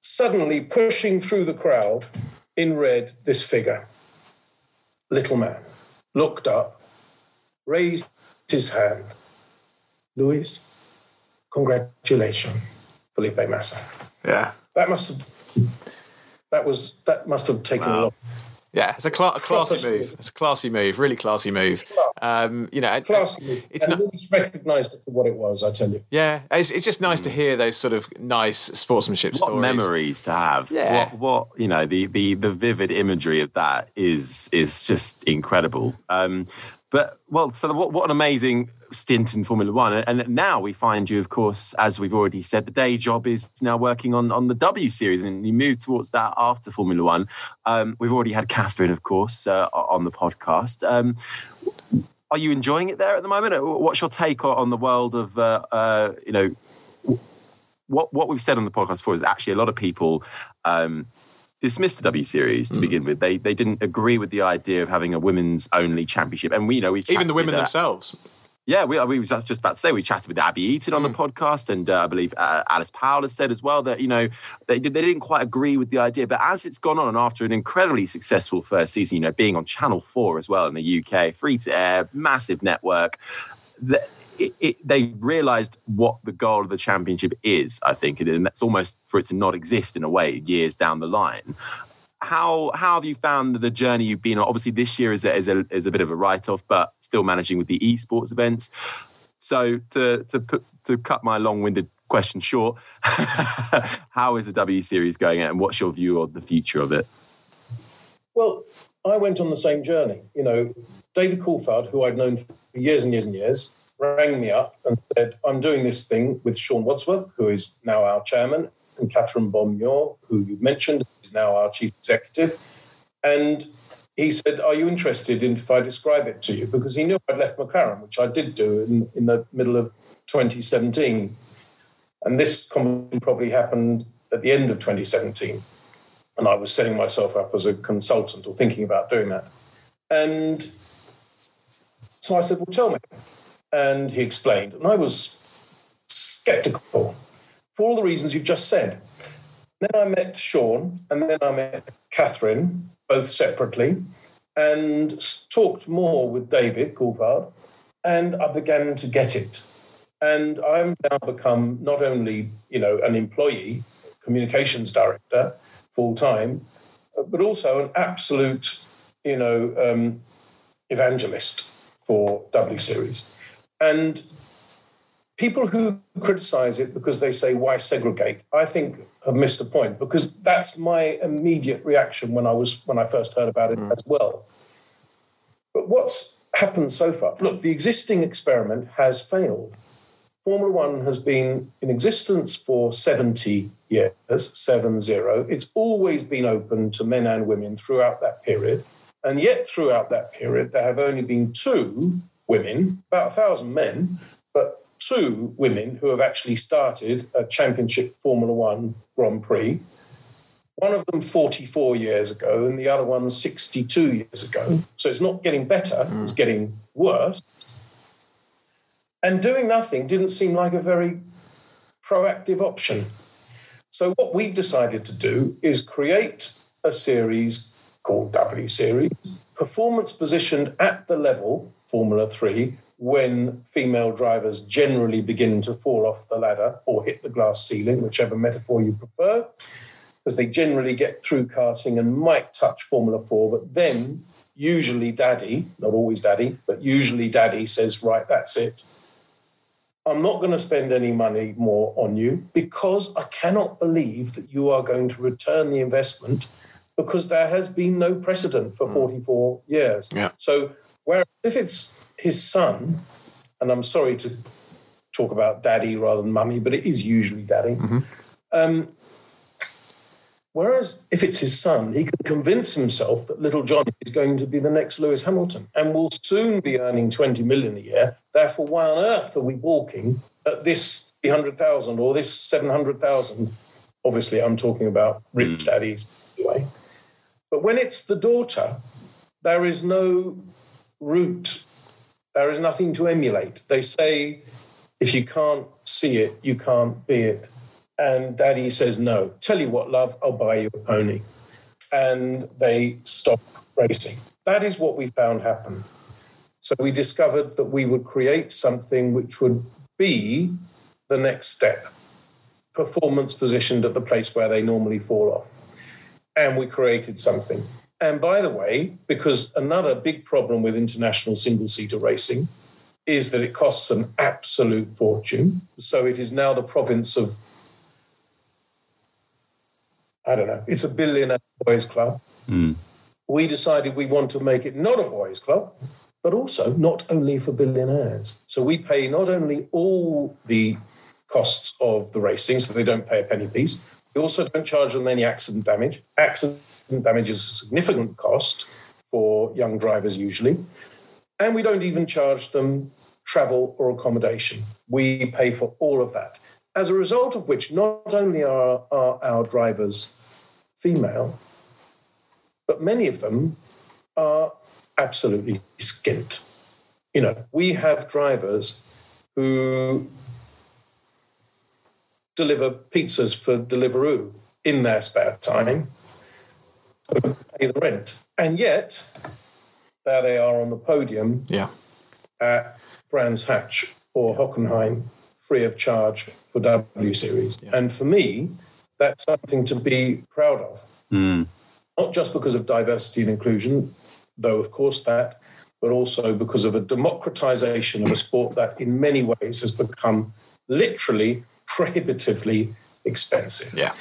Suddenly, pushing through the crowd in red, this figure, little man, looked up, raised his hand. Luis, congratulations, Felipe Massa. Yeah. That must have that was that must have taken wow. a lot Yeah, it's a, cl- a classy move. It's a classy move, really classy move. Um, you know, classy. It's and not recognised it for what it was. I tell you. Yeah, it's, it's just nice mm. to hear those sort of nice sportsmanship what stories. memories to have. Yeah. What, what you know, the the the vivid imagery of that is is just incredible. Um, but well, so what, what an amazing stint in Formula One. And now we find you, of course, as we've already said, the day job is now working on, on the W Series, and you move towards that after Formula One. Um, we've already had Catherine, of course, uh, on the podcast. Um, are you enjoying it there at the moment? What's your take on the world of, uh, uh, you know, what what we've said on the podcast before is actually a lot of people um, dismissed the W Series to mm. begin with. They they didn't agree with the idea of having a women's only championship, and we you know we even the women themselves. Yeah, we, we were just about to say we chatted with Abby Eaton on mm. the podcast, and uh, I believe uh, Alice Powell has said as well that you know they they didn't quite agree with the idea, but as it's gone on, and after an incredibly successful first season, you know, being on Channel Four as well in the UK, free to air, massive network. The, it, it, they realized what the goal of the championship is, I think, and that's almost for it to not exist in a way years down the line. How how have you found the journey you've been on? Obviously, this year is a, is a, is a bit of a write off, but still managing with the esports events. So to to put, to cut my long winded question short, *laughs* how is the W Series going, and what's your view of the future of it? Well, I went on the same journey. You know, David Coulthard, who I'd known for years and years and years, rang me up and said, I'm doing this thing with Sean Wadsworth, who is now our chairman, and Catherine Bond Muir, who you mentioned, is now our chief executive. And he said, Are you interested in if I describe it to you? Because he knew I'd left McLaren, which I did do in, in the middle of 2017. And this conversation probably happened at the end of 2017. And I was setting myself up as a consultant or thinking about doing that. And so I said, Well, tell me. And he explained. And I was skeptical for all the reasons you've just said. Then I met Sean, and then I met Catherine, both separately, and talked more with David Coulthard, and I began to get it. And I'm now become not only, you know, an employee, communications director, full time, but also an absolute, you know, um, evangelist for W Series. And people who criticize it because they say, why segregate? I think have missed a point because that's my immediate reaction when I was when I first heard about it mm. as well. But what's happened so far? Look, the existing experiment has failed. Formula One has been in existence for 70 years, seven zero. It's always been open to men and women throughout that period. And yet, throughout that period, there have only been two women, about a thousand men, but two women who have actually started a championship Formula One Grand Prix. One of them 44 years ago, and the other one 62 years ago. So it's not getting better, mm. it's getting worse. And doing nothing didn't seem like a very proactive option. So, what we decided to do is create a series called W Series, performance positioned at the level Formula 3 when female drivers generally begin to fall off the ladder or hit the glass ceiling, whichever metaphor you prefer, because they generally get through karting and might touch Formula 4, but then usually daddy, not always daddy, but usually daddy says, right, that's it. I'm not going to spend any money more on you because I cannot believe that you are going to return the investment because there has been no precedent for hmm. 44 years. Yeah. So Whereas if it's his son, and I'm sorry to talk about daddy rather than mummy, but it is usually daddy. Mm-hmm. Um, whereas if it's his son, he can convince himself that little Johnny is going to be the next Lewis Hamilton and will soon be earning 20 million a year. Therefore, why on earth are we walking at this 300,000 or this 700,000? Obviously, I'm talking about rich mm. daddies anyway. But when it's the daughter, there is no root, there is nothing to emulate. They say, if you can't see it, you can't be it. And daddy says, no. Tell you what, love, I'll buy you a pony. And they stop racing. That is what we found happen. So we discovered that we would create something which would be the next step performance positioned at the place where they normally fall off. And we created something. And by the way, because another big problem with international single seater racing is that it costs an absolute fortune. So it is now the province of, I don't know, it's a billionaire boys club. Mm. We decided we want to make it not a boys club, but also not only for billionaires. So we pay not only all the costs of the racing, so they don't pay a penny piece, we also don't charge them any accident damage. Accident damage is a significant cost for young drivers usually. And we don't even charge them travel or accommodation. We pay for all of that. As a result of which, not only are, are our drivers female, but many of them are absolutely skint. You know, we have drivers who deliver pizzas for Deliveroo in their spare time pay the rent. And yet, there they are on the podium Yeah. at Brands Hatch or Hockenheim free of charge for W Series. And for me, that's something to be proud of. Mm. Not just because of diversity and inclusion, though, of course, that, but also because of a democratization of a sport that in many ways has become literally *laughs* prohibitively expensive. Yeah.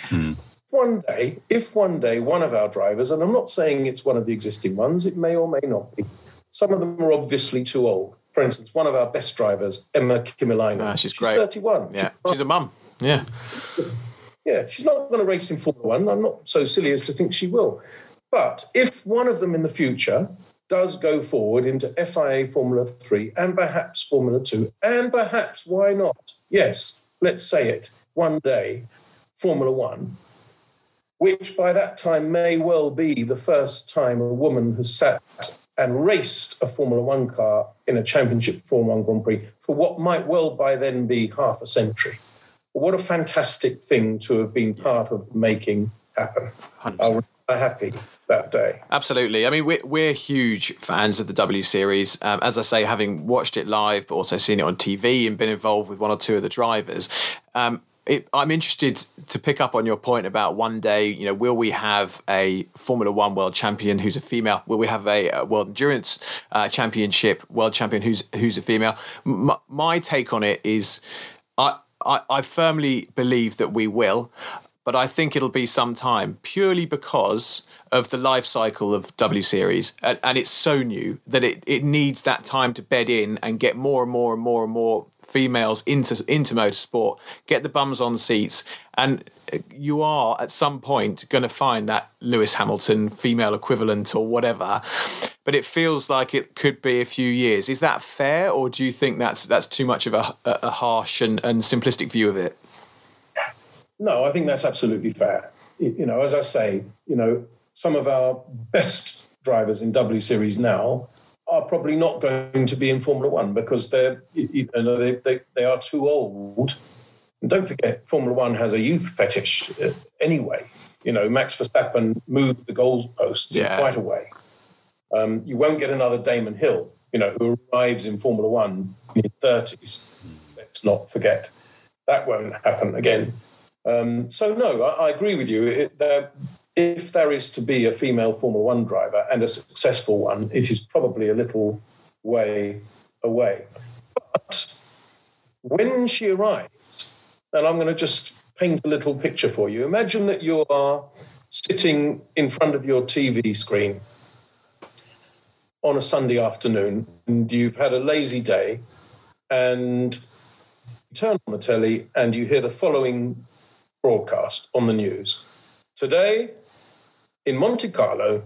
One day, if one day one of our drivers, and I'm not saying it's one of the existing ones, it may or may not be, some of them are obviously too old. For instance, one of our best drivers, Emma Kimilainen, Ah, she's great. 31. Yeah. She- She's a mum. Yeah. yeah, she's not going to race in Formula One. I'm not so silly as to think she will. But if one of them in the future does go forward into FIA Formula 3 and perhaps Formula 2, and perhaps, why not? Yes, let's say it, one day, Formula One, which by that time may well be the first time a woman has sat and raced a Formula One car in a championship Formula One Grand Prix for what might well by then be half a century. What a fantastic thing to have been part of making happen. 100%. I happy that day. Absolutely. I mean, we're, we're huge fans of the W Series. Um, as I say, having watched it live, but also seen it on TV and been involved with one or two of the drivers. Um, it, I'm interested to pick up on your point about one day, you know, will we have a Formula One world champion who's a female? Will we have a, uh world endurance uh, championship world champion who's who's a female? M- my take on it is, I, I I firmly believe that we will but I think it'll be some time purely because of the life cycle of W Series. And, and it's so new that it, it needs that time to bed in and get more and more and more and more females into into motorsport, get the bums on seats, and uh, you are at some point going to find that Lewis Hamilton female equivalent or whatever. But it feels like it could be a few years. Is that fair, or do you think that's that's too much of a, a harsh and, and simplistic view of it? No, I think that's absolutely fair. You know, as I say, you know, some of our best drivers in W Series now are probably not going to be in Formula One because they're, you know, they, they, they are too old. And don't forget, Formula One has a youth fetish uh, anyway. You know, Max Verstappen moved the goalposts Yeah. quite a way. Um, you won't get another Damon Hill, you know, who arrives in Formula One in his 30s. Let's not forget. That won't happen again. Um, so, no, I, I agree with you. It, if there is to be a female Formula One driver and a successful one, it is probably a little way away. But when she arrives, and I'm going to just paint a little picture for you. Imagine that you are sitting in front of your TV screen on a Sunday afternoon and you've had a lazy day and you turn on the telly and you hear the following broadcast on the news. Today, in Monte Carlo,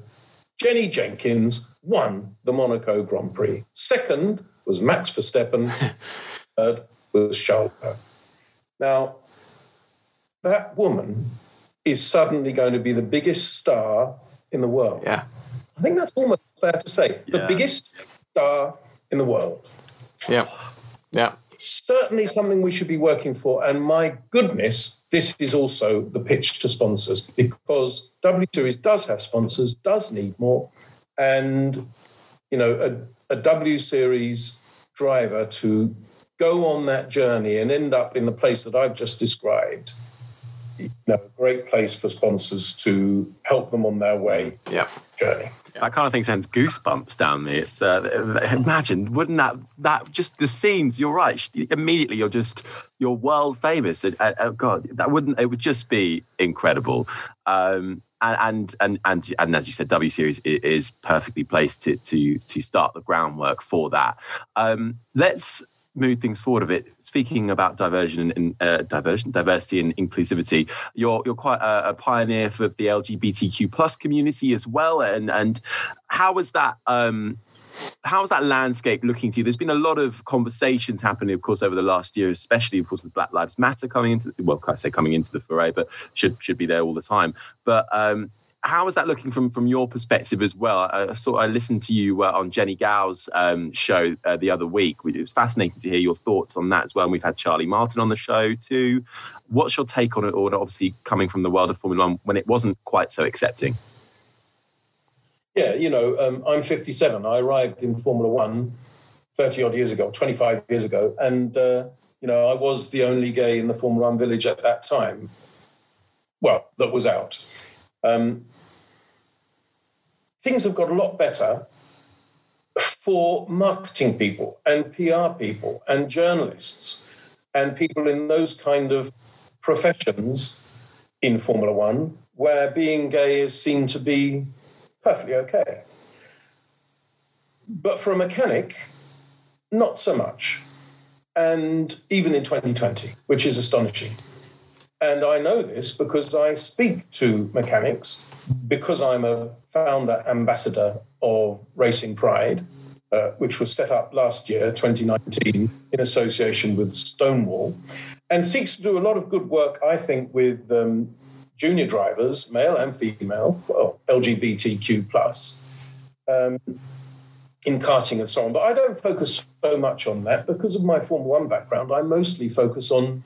Jenny Jenkins won the Monaco Grand Prix. Second was Max Verstappen. *laughs* Third was Charles Now, that woman is suddenly going to be the biggest star in the world. Yeah. I think that's almost fair to say. The Yeah. biggest star in the world. Yeah. Yeah. Certainly something we should be working for. And my goodness, this is also the pitch to sponsors because W Series does have sponsors, does need more. And, you know, a, a W Series driver to go on that journey and end up in the place that I've just described you know, a great place for sponsors to help them on their way Yeah. journey. That kind of thing sends goosebumps down me. It's uh, imagine, wouldn't that that just the scenes? You're right. Immediately, you're just you're world famous. And, uh, God, that wouldn't it would just be incredible. Um, and, and and and and as you said, W Series is perfectly placed to to to start the groundwork for that. Um, let's move things forward a bit. Speaking about diversion and uh, diversion, diversity and inclusivity, you're you're quite a, a pioneer for the LGBTQ plus community as well. And and how is that? Um, how is that landscape looking to you? There's been a lot of conversations happening, of course, over the last year, especially, of course, with Black Lives Matter coming into well, I say coming into the foray, but should should be there all the time. But um, how is that looking from from your perspective as well? I saw I listened to you uh, on Jenny Gow's um, show uh, the other week. It was fascinating to hear your thoughts on that as well. And we've had Charlie Martin on the show too. What's your take on it? Or obviously coming from the world of Formula One when it wasn't quite so accepting. Yeah, you know, um, I'm 57. I arrived in Formula One 30 odd years ago, 25 years ago. And, uh, you know, I was the only gay in the Formula One village at that time. Well, that was out. Um, things have got a lot better for marketing people and PR people and journalists and people in those kind of professions in Formula One, where being gay is seen to be perfectly okay. But for a mechanic, not so much. And even in 2020, which is astonishing. And I know this because I speak to mechanics because I'm a founder ambassador of Racing Pride, uh, which was set up last year, 2019, in association with Stonewall, and seeks to do a lot of good work, I think, with um, junior drivers, male and female, well, LGBTQ plus, um, in karting and so on. But I don't focus so much on that because of my Formula One background. I mostly focus on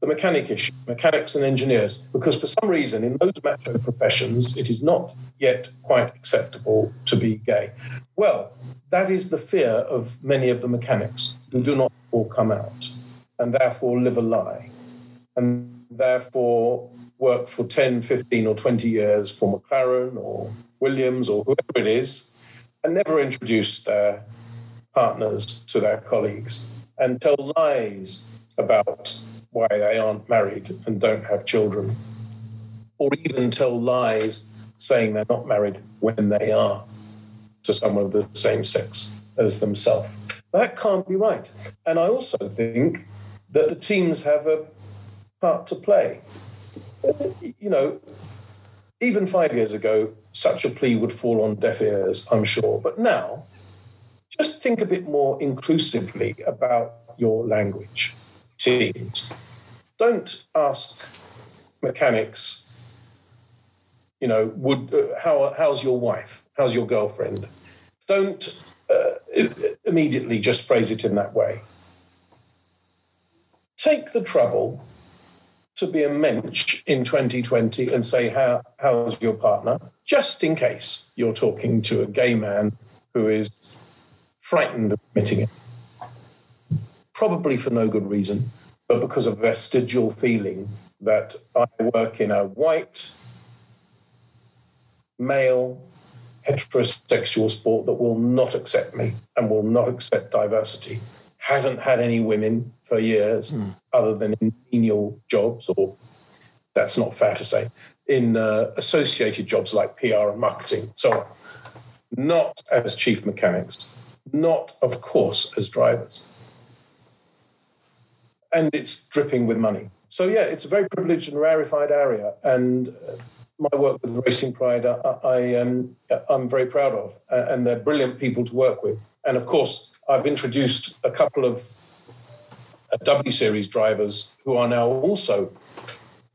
the mechanic issue, mechanics and engineers, because for some reason in those macho professions, it is not yet quite acceptable to be gay. Well, that is the fear of many of the mechanics who do not all come out and therefore live a lie and therefore work for 10, 15, or 20 years for McLaren or Williams or whoever it is and never introduce their partners to their colleagues and tell lies about why they aren't married and don't have children, or even tell lies saying they're not married when they are to someone of the same sex as themselves. That can't be right. And I also think that the teams have a part to play. You know, even five years ago, such a plea would fall on deaf ears, I'm sure. But now, just think a bit more inclusively about your language teams. Don't ask mechanics, you know, would uh, how how's your wife? How's your girlfriend? Don't uh, immediately just phrase it in that way. Take the trouble to be a mensch in 2020 and say, how, how's your partner? Just in case you're talking to a gay man who is frightened of admitting it. Probably for no good reason, but because of vestigial feeling that I work in a white, male, heterosexual sport that will not accept me and will not accept diversity. Hasn't had any women for years, mm. other than in menial jobs, or that's not fair to say, in uh, associated jobs like PR and marketing, so on. Not as chief mechanics, not, of course, as drivers. And it's dripping with money. So, yeah, it's a very privileged and rarefied area. And uh, my work with Racing Pride, I, I, um, I'm very proud of. And they're brilliant people to work with. And of course, I've introduced a couple of uh, W Series drivers who are now also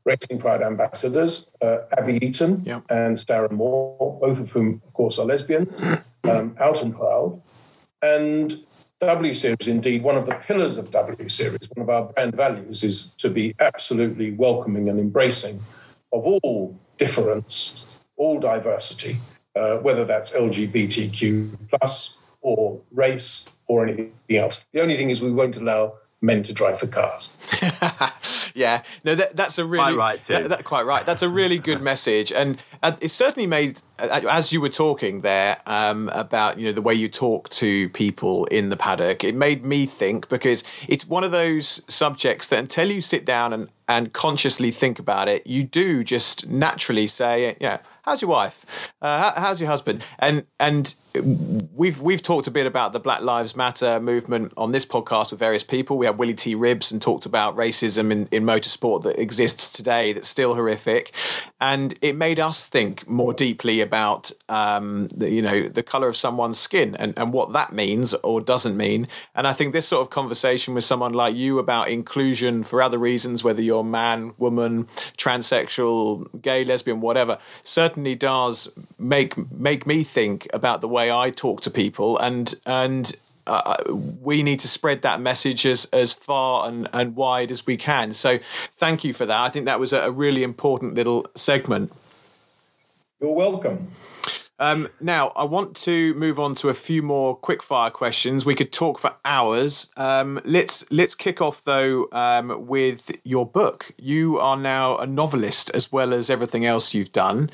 Racing Pride ambassadors, uh, Abby Eaton yeah. and Sarah Moore, both of whom, of course, are lesbians, *clears throat* um, out and proud. And W Series, indeed, one of the pillars of W Series, one of our brand values is to be absolutely welcoming and embracing of all difference, all diversity, uh, whether that's LGBTQ plus or race or anything else. The only thing is we won't allow meant to drive for cars. *laughs* yeah, no, that, that's a really quite right. Too. That, that, quite right. That's a really good *laughs* message, and uh, it certainly made uh, as you were talking there um, about you know the way you talk to people in the paddock. It made me think because it's one of those subjects that until you sit down and and consciously think about it, you do just naturally say, yeah how's your wife? Uh, how, how's your husband? And and we've we've talked a bit about the Black Lives Matter movement on this podcast with various people. We had Willy T. Ribbs and talked about racism in, in motorsport that exists today that's still horrific, and it made us think more deeply about um, the, you know the color of someone's skin and, and what that means or doesn't mean. And I think this sort of conversation with someone like you about inclusion for other reasons, whether you're man, woman, transsexual, gay, lesbian, whatever, certainly does make make me think about the way I talk to people, and and uh, we need to spread that message as as far and, and wide as we can. So, thank you for that. I think that was a really important little segment. You're welcome. Um, now, I want to move on to a few more quick fire questions. We could talk for hours. Um, let's let's kick off though um, with your book. You are now a novelist as well as everything else you've done.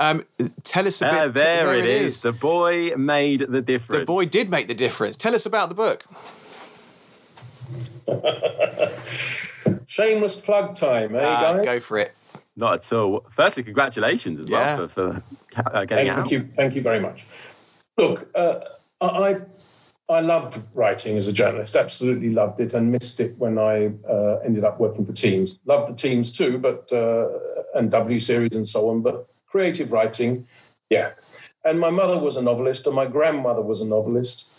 Um, tell us a bit. Uh, there, there it is. is. The boy made the difference. The boy did make the difference. Tell us about the book. *laughs* Shameless plug time, eh, uh, guys? Go for it. Not at all. Firstly, congratulations as yeah. well for, for uh, getting thank, out. Thank you, thank you very much. Look, uh, I I loved writing as a journalist. Absolutely loved it, and missed it when I uh, ended up working for Teams. Loved the Teams too, but uh, and W series and so on. But creative writing, yeah. And my mother was a novelist, and my grandmother was a novelist,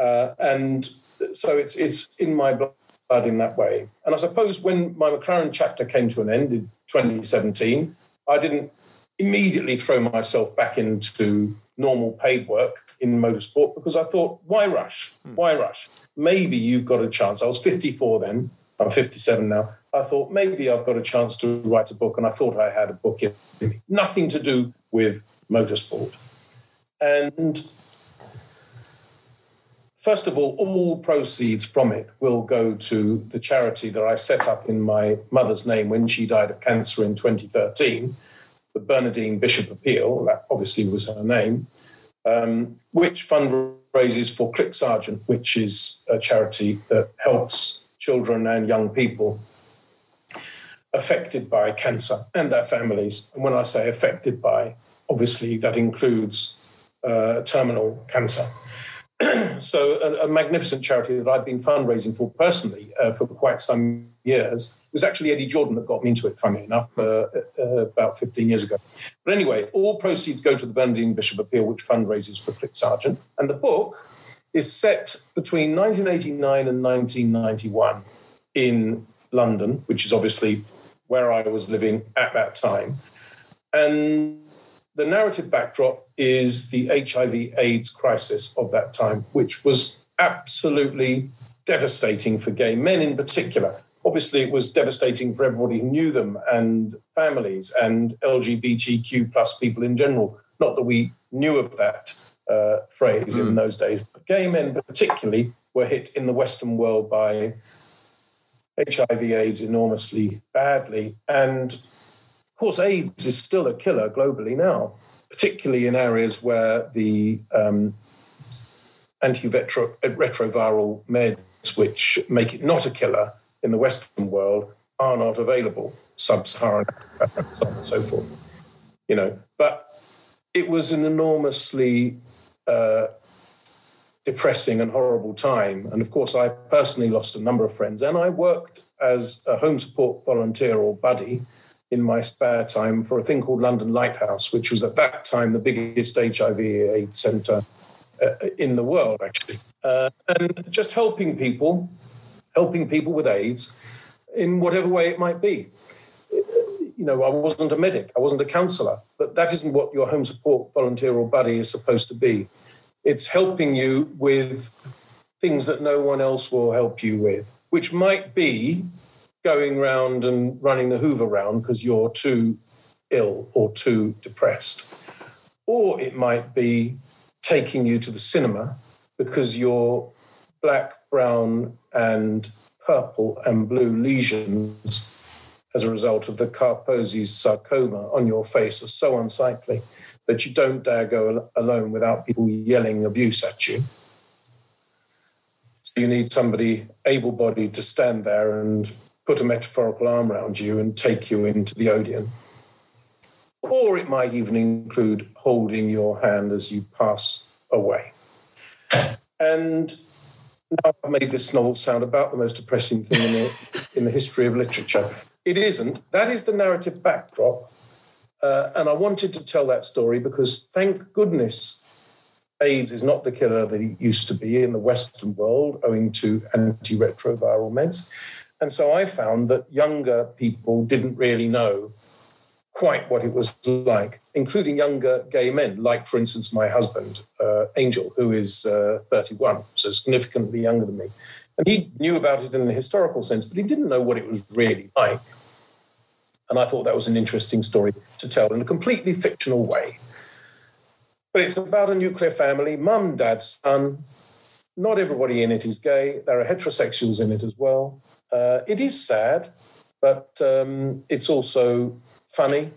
uh, and so it's it's in my blood in that way. And I suppose when my McLaren chapter came to an end in 2017, I didn't immediately throw myself back into normal paid work in motorsport because I thought, why rush? Hmm. Why rush? Maybe you've got a chance. I was 54 then, I'm 57 now. I thought maybe I've got a chance to write a book, and I thought I had a book in. Nothing to do with motorsport. And First of all, all proceeds from it will go to the charity that I set up in my mother's name when she died of cancer in 2013, the Bernardine Bishop Appeal, that obviously was her name, um, which fundraises for Click-Sargent, which is a charity that helps children and young people affected by cancer and their families. And when I say affected by, obviously that includes uh, terminal cancer. *clears throat* so a, a, magnificent charity that I've been fundraising for personally uh, for quite some years. It was actually Eddie Jordan that got me into it, funny enough, uh, uh, about 15 years ago. But anyway, all proceeds go to the Bernardine Bishop Appeal, which fundraises for Click-Sargent. And the book is set between 1989 and 1991 in London, which is obviously where I was living at that time. And the narrative backdrop is the HIV AIDS crisis of that time, which was absolutely devastating for gay men in particular. Obviously, it was devastating for everybody who knew them and families and LGBTQ plus people in general. Not that we knew of that uh, phrase mm. in those days, but gay men particularly were hit in the Western world by HIV AIDS enormously badly. And of course, AIDS is still a killer globally now, particularly in areas where the um, antiretroviral meds, which make it not a killer in the Western world, are not available. Sub-Saharan Africa, so on and so forth. You know, but it was an enormously uh, depressing and horrible time. And of course, I personally lost a number of friends, and I worked as a home support volunteer or buddy in my spare time for a thing called London Lighthouse, which was at that time the biggest HIV/AIDS centre uh, in the world, actually, uh, and just helping people, helping people with AIDS in whatever way it might be. You know, I wasn't a medic, I wasn't a counsellor, but that isn't what your home support volunteer or buddy is supposed to be. It's helping you with things that no one else will help you with, which might be going round and running the Hoover round because you're too ill or too depressed. Or it might be taking you to the cinema because you're black, brown, and purple and blue lesions as a result of the Kaposi's sarcoma on your face are so unsightly that you don't dare go alone without people yelling abuse at you. So you need somebody able bodied to stand there and put a metaphorical arm around you and take you into the Odeon. Or it might even include holding your hand as you pass away. And now I've made this novel sound about the most depressing thing in the, in the history of literature. It isn't. That is the narrative backdrop. Uh, and I wanted to tell that story because, thank goodness, AIDS is not the killer that it used to be in the Western world, owing to antiretroviral meds. And so I found that younger people didn't really know quite what it was like, including younger gay men, like, for instance, my husband, uh, Angel, who is uh, 31, so significantly younger than me. And he knew about it in a historical sense, but he didn't know what it was really like. And I thought that was an interesting story to tell in a completely fictional way. But it's about a nuclear family mum, dad, son. Not everybody in it is gay. There are heterosexuals in it as well. Uh, it is sad, but um, it's also funny,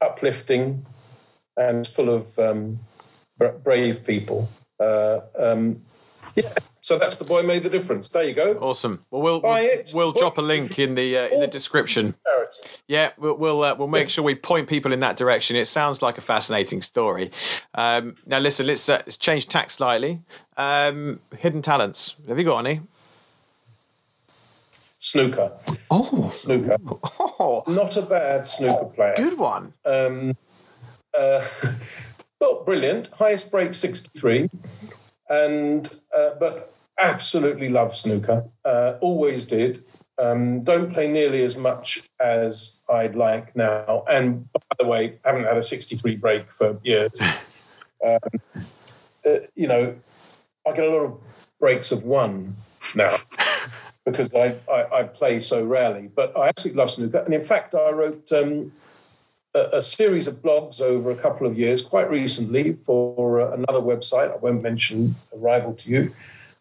uplifting, and full of um, brave people. Uh, um, yeah. So that's the boy made the difference. There you go. Awesome. Well, we'll we'll, we'll drop a link in the uh, in the description. Yeah, we'll we'll, uh, we'll make sure we point people in that direction. It sounds like a fascinating story. Um, now, listen, let's uh, let's change tack slightly. Um, hidden talents. Have you got any? Snooker. Oh, snooker. Oh. Not a bad snooker player. Good one. Um, uh, *laughs* not brilliant. Highest break 63. And, uh, but absolutely love snooker. Uh, always did. Um, don't play nearly as much as I'd like now. And by the way, haven't had a 63 break for years. *laughs* Um, uh, you know, I get a lot of breaks of one now *laughs* because I, I, I, play so rarely. But I absolutely love snooker. And in fact, I wrote um, a, a, series of blogs over a couple of years, quite recently, for uh, another website. I won't mention a rival to you,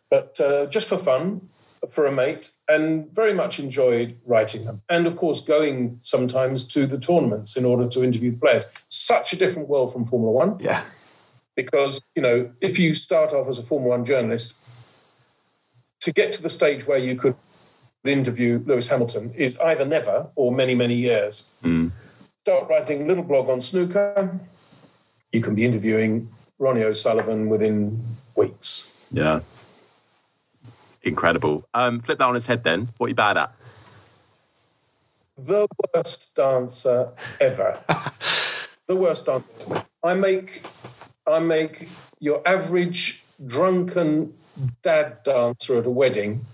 but uh, just for fun, for a mate, and very much enjoyed writing them. And of course, going sometimes to the tournaments in order to interview players. Such a different world from Formula One. Yeah. Because, you know, if you start off as a Formula One journalist, to get to the stage where you could interview Lewis Hamilton is either never or many, many years. Mm. Start writing a little blog on snooker. You can be interviewing Ronnie O'Sullivan within weeks. Yeah. Incredible. Um, flip that on his head then. What are you bad at? The worst dancer ever. *laughs* the worst dancer. I make I make your average drunken dad dancer at a wedding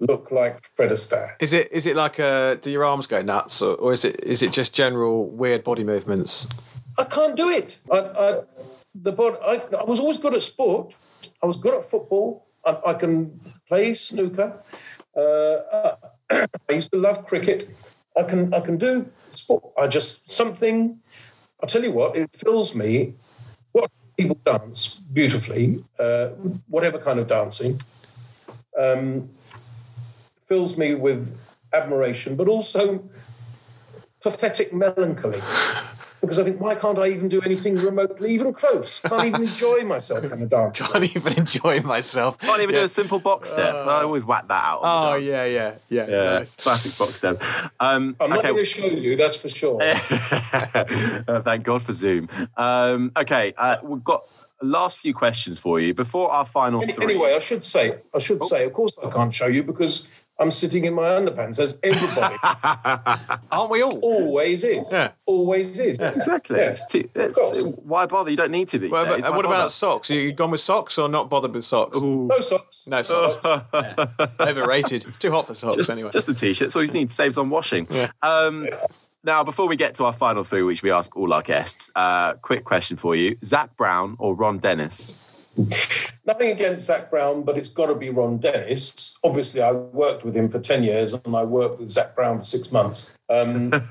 look like Fred Astaire. Is it is it like a do your arms go nuts or, or is it is it just general weird body movements? I can't do it. I, I the body, I, I, was always good at sport. I was good at football. I, I can play snooker. Uh, *clears throat* I used to love cricket. I can I can do sport. I just something. I tell you what, it fills me. What people dance beautifully, uh, whatever kind of dancing, um, fills me with admiration, but also pathetic melancholy. Because I think, why can't I even do anything remotely, even close? Can't even enjoy myself in a dance. *laughs* Can't even enjoy myself. Can't even yeah. do a simple box step. Uh, I always whack that out. Oh yeah, yeah, yeah, yeah. Nice. Classic box step. Um, I'm not going to show you, that's for sure. *laughs* uh, thank God for Zoom. Um, okay, uh, we've got last few questions for you before our final Any, three. Anyway, I should say, I should oh. say, of course, I can't show you because I'm sitting in my underpants, as everybody. *laughs* Aren't we all? Always is. Yeah. Always is. Yeah. Exactly. Yeah. It's too, it's, why bother? You don't need to these well, days. But, what about socks? You gone with socks or not bothered with socks? Ooh. No socks. No socks. *laughs* yeah. Overrated. It's too hot for socks just, anyway. Just the t-shirts. All you need saves on washing. Yeah. Um, yes. Now, before we get to our final three, which we ask all our guests, uh, quick question for you: Zak Brown or Ron Dennis? Nothing against Zak Brown, but it's got to be Ron Dennis. Obviously, I worked with him for 10 years and I worked with Zak Brown for six months. Um, *laughs*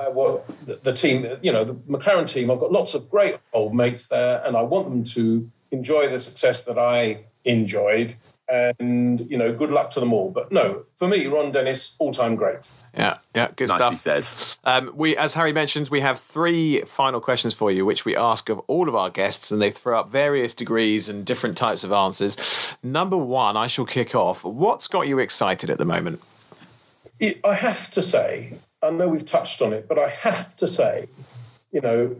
I, well, the, the, team, you know, the McLaren team, I've got lots of great old mates there and I want them to enjoy the success that I enjoyed. And you know, good luck to them all. But no, for me, Ron Dennis, all-time great. Yeah, yeah, good Nicely stuff. said. Um, we, as Harry mentioned, we have three final questions for you, which we ask of all of our guests, and they throw up various degrees and different types of answers. Number one, I shall kick off. What's got you excited at the moment? It- I have to say, I know we've touched on it, but I have to say, you know,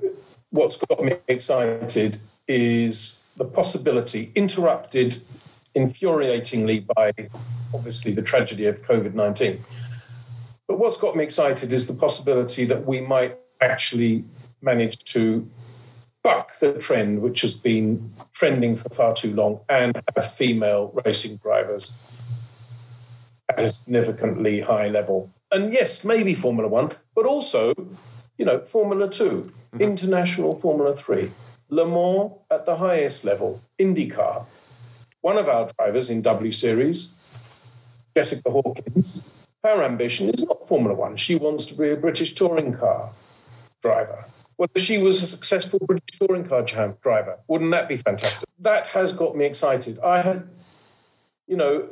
what's got me excited is the possibility, interrupted infuriatingly by obviously the tragedy of COVID 19. But what's got me excited is the possibility that we might actually manage to buck the trend, which has been trending for far too long, and have female racing drivers at a significantly high level. And yes, maybe Formula One, but also, you know, Formula 2 mm-hmm. international Formula Three, Le Mans at the highest level, IndyCar. One of our drivers in W Series, Jessica Hawkins, her ambition is not Formula One. She wants to be a British touring car driver. Well, if she was a successful British touring car driver, wouldn't that be fantastic? That has got me excited. I had, you know,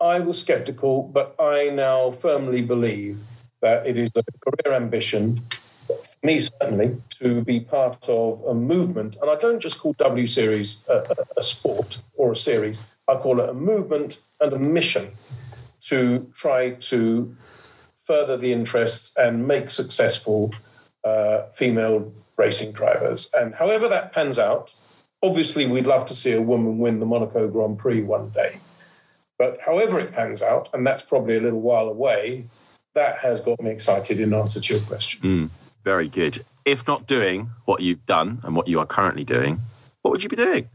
I- was skeptical, but I now firmly believe that it is a career ambition, for me certainly, to be part of a movement. And I don't just call W Series a, a, a sport or a series, I call it a movement and a mission to try to further the interests and make successful uh, female racing drivers. And however that pans out, obviously we'd love to see a woman win the Monaco Grand Prix one day. But however it pans out, and that's probably a little while away, that has got me excited in answer to your question. Very good. If not doing what you've done and what you are currently doing, what would you be doing?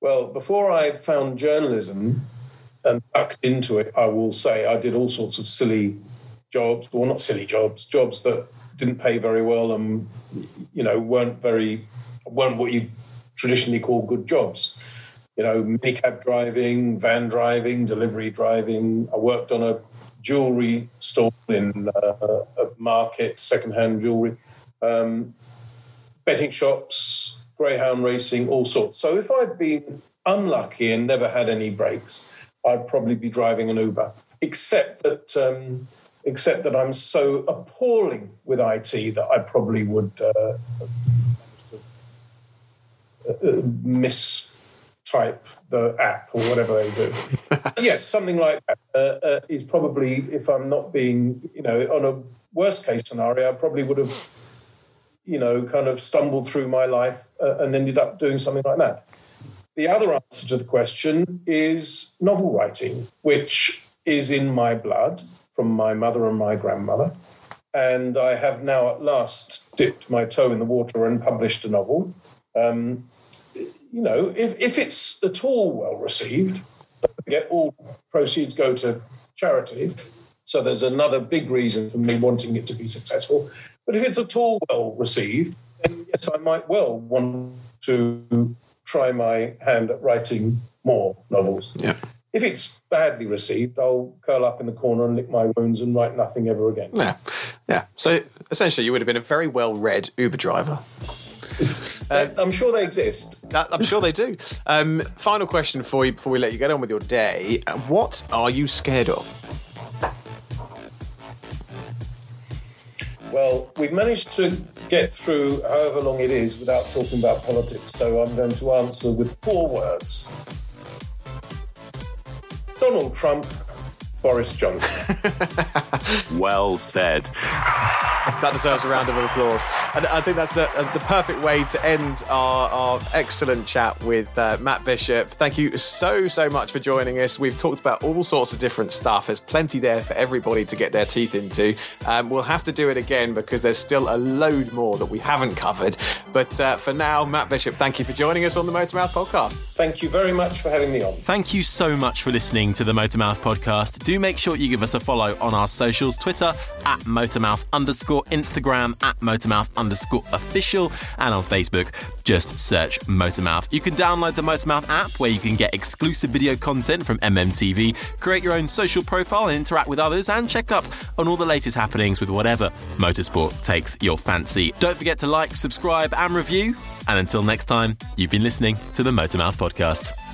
Well, before I found journalism and ducked into it, I will say I did all sorts of silly jobs, well, not silly jobs, jobs that didn't pay very well and, you know, weren't very, weren't what you traditionally call good jobs. You know, minicab driving, van driving, delivery driving. I worked on a jewelry store in uh, a market, secondhand jewelry. Um, betting shops, greyhound racing, all sorts. So if I'd been unlucky and never had any breaks, I'd probably be driving an Uber. Except that, um, except that I'm so appalling with IT that I probably would uh, uh, mistype the app or whatever they do. *laughs* yes, something like that uh, uh, is probably, if I'm not being, you know, on a worst case scenario, I probably would have you know, kind of stumbled through my life uh, and ended up doing something like that. The other answer to the question is novel writing, which is in my blood from my mother and my grandmother. And I have now at last dipped my toe in the water and published a novel. Um, you know, if, if it's at all well received, don't all proceeds go to charity. So there's another big reason for me wanting it to be successful. But if it's at all well received, then yes, I might well want to try my hand at writing more novels. Yeah. If it's badly received, I'll curl up in the corner and lick my wounds and write nothing ever again. Yeah, yeah. So essentially, you would have been a very well-read Uber driver. *laughs* I'm sure they exist. I'm sure they do. Um, final question for you before we let you get on with your day: What are you scared of? Well, we've managed to get through however long it is without talking about politics, so I'm going to answer with four words. Donald Trump, Boris Johnson. *laughs* Well said. That deserves a round of applause. And I think that's a, a- the perfect way to end our, our excellent chat with uh, Matt Bishop. Thank you so, so much for joining us. We've talked about all sorts of different stuff. There's plenty there for everybody to get their teeth into. Um, we'll have to do it again because there's still a load more that we haven't covered. But uh, for now, Matt Bishop, thank you for joining us on the Motormouth podcast. Thank you very much for having me on. Thank you so much for listening to the Motormouth podcast. Do make sure you give us a follow on our socials Twitter at Motormouth underscore, Instagram at Motormouth underscore official, and on Facebook, just search Motormouth. You can download the Motormouth app where you can get exclusive video content from MMTV, create your own social profile and interact with others, and check up on all the latest happenings with whatever motorsport takes your fancy. Don't forget to like, subscribe, and review. And until next time, you've been listening to the Motormouth podcast.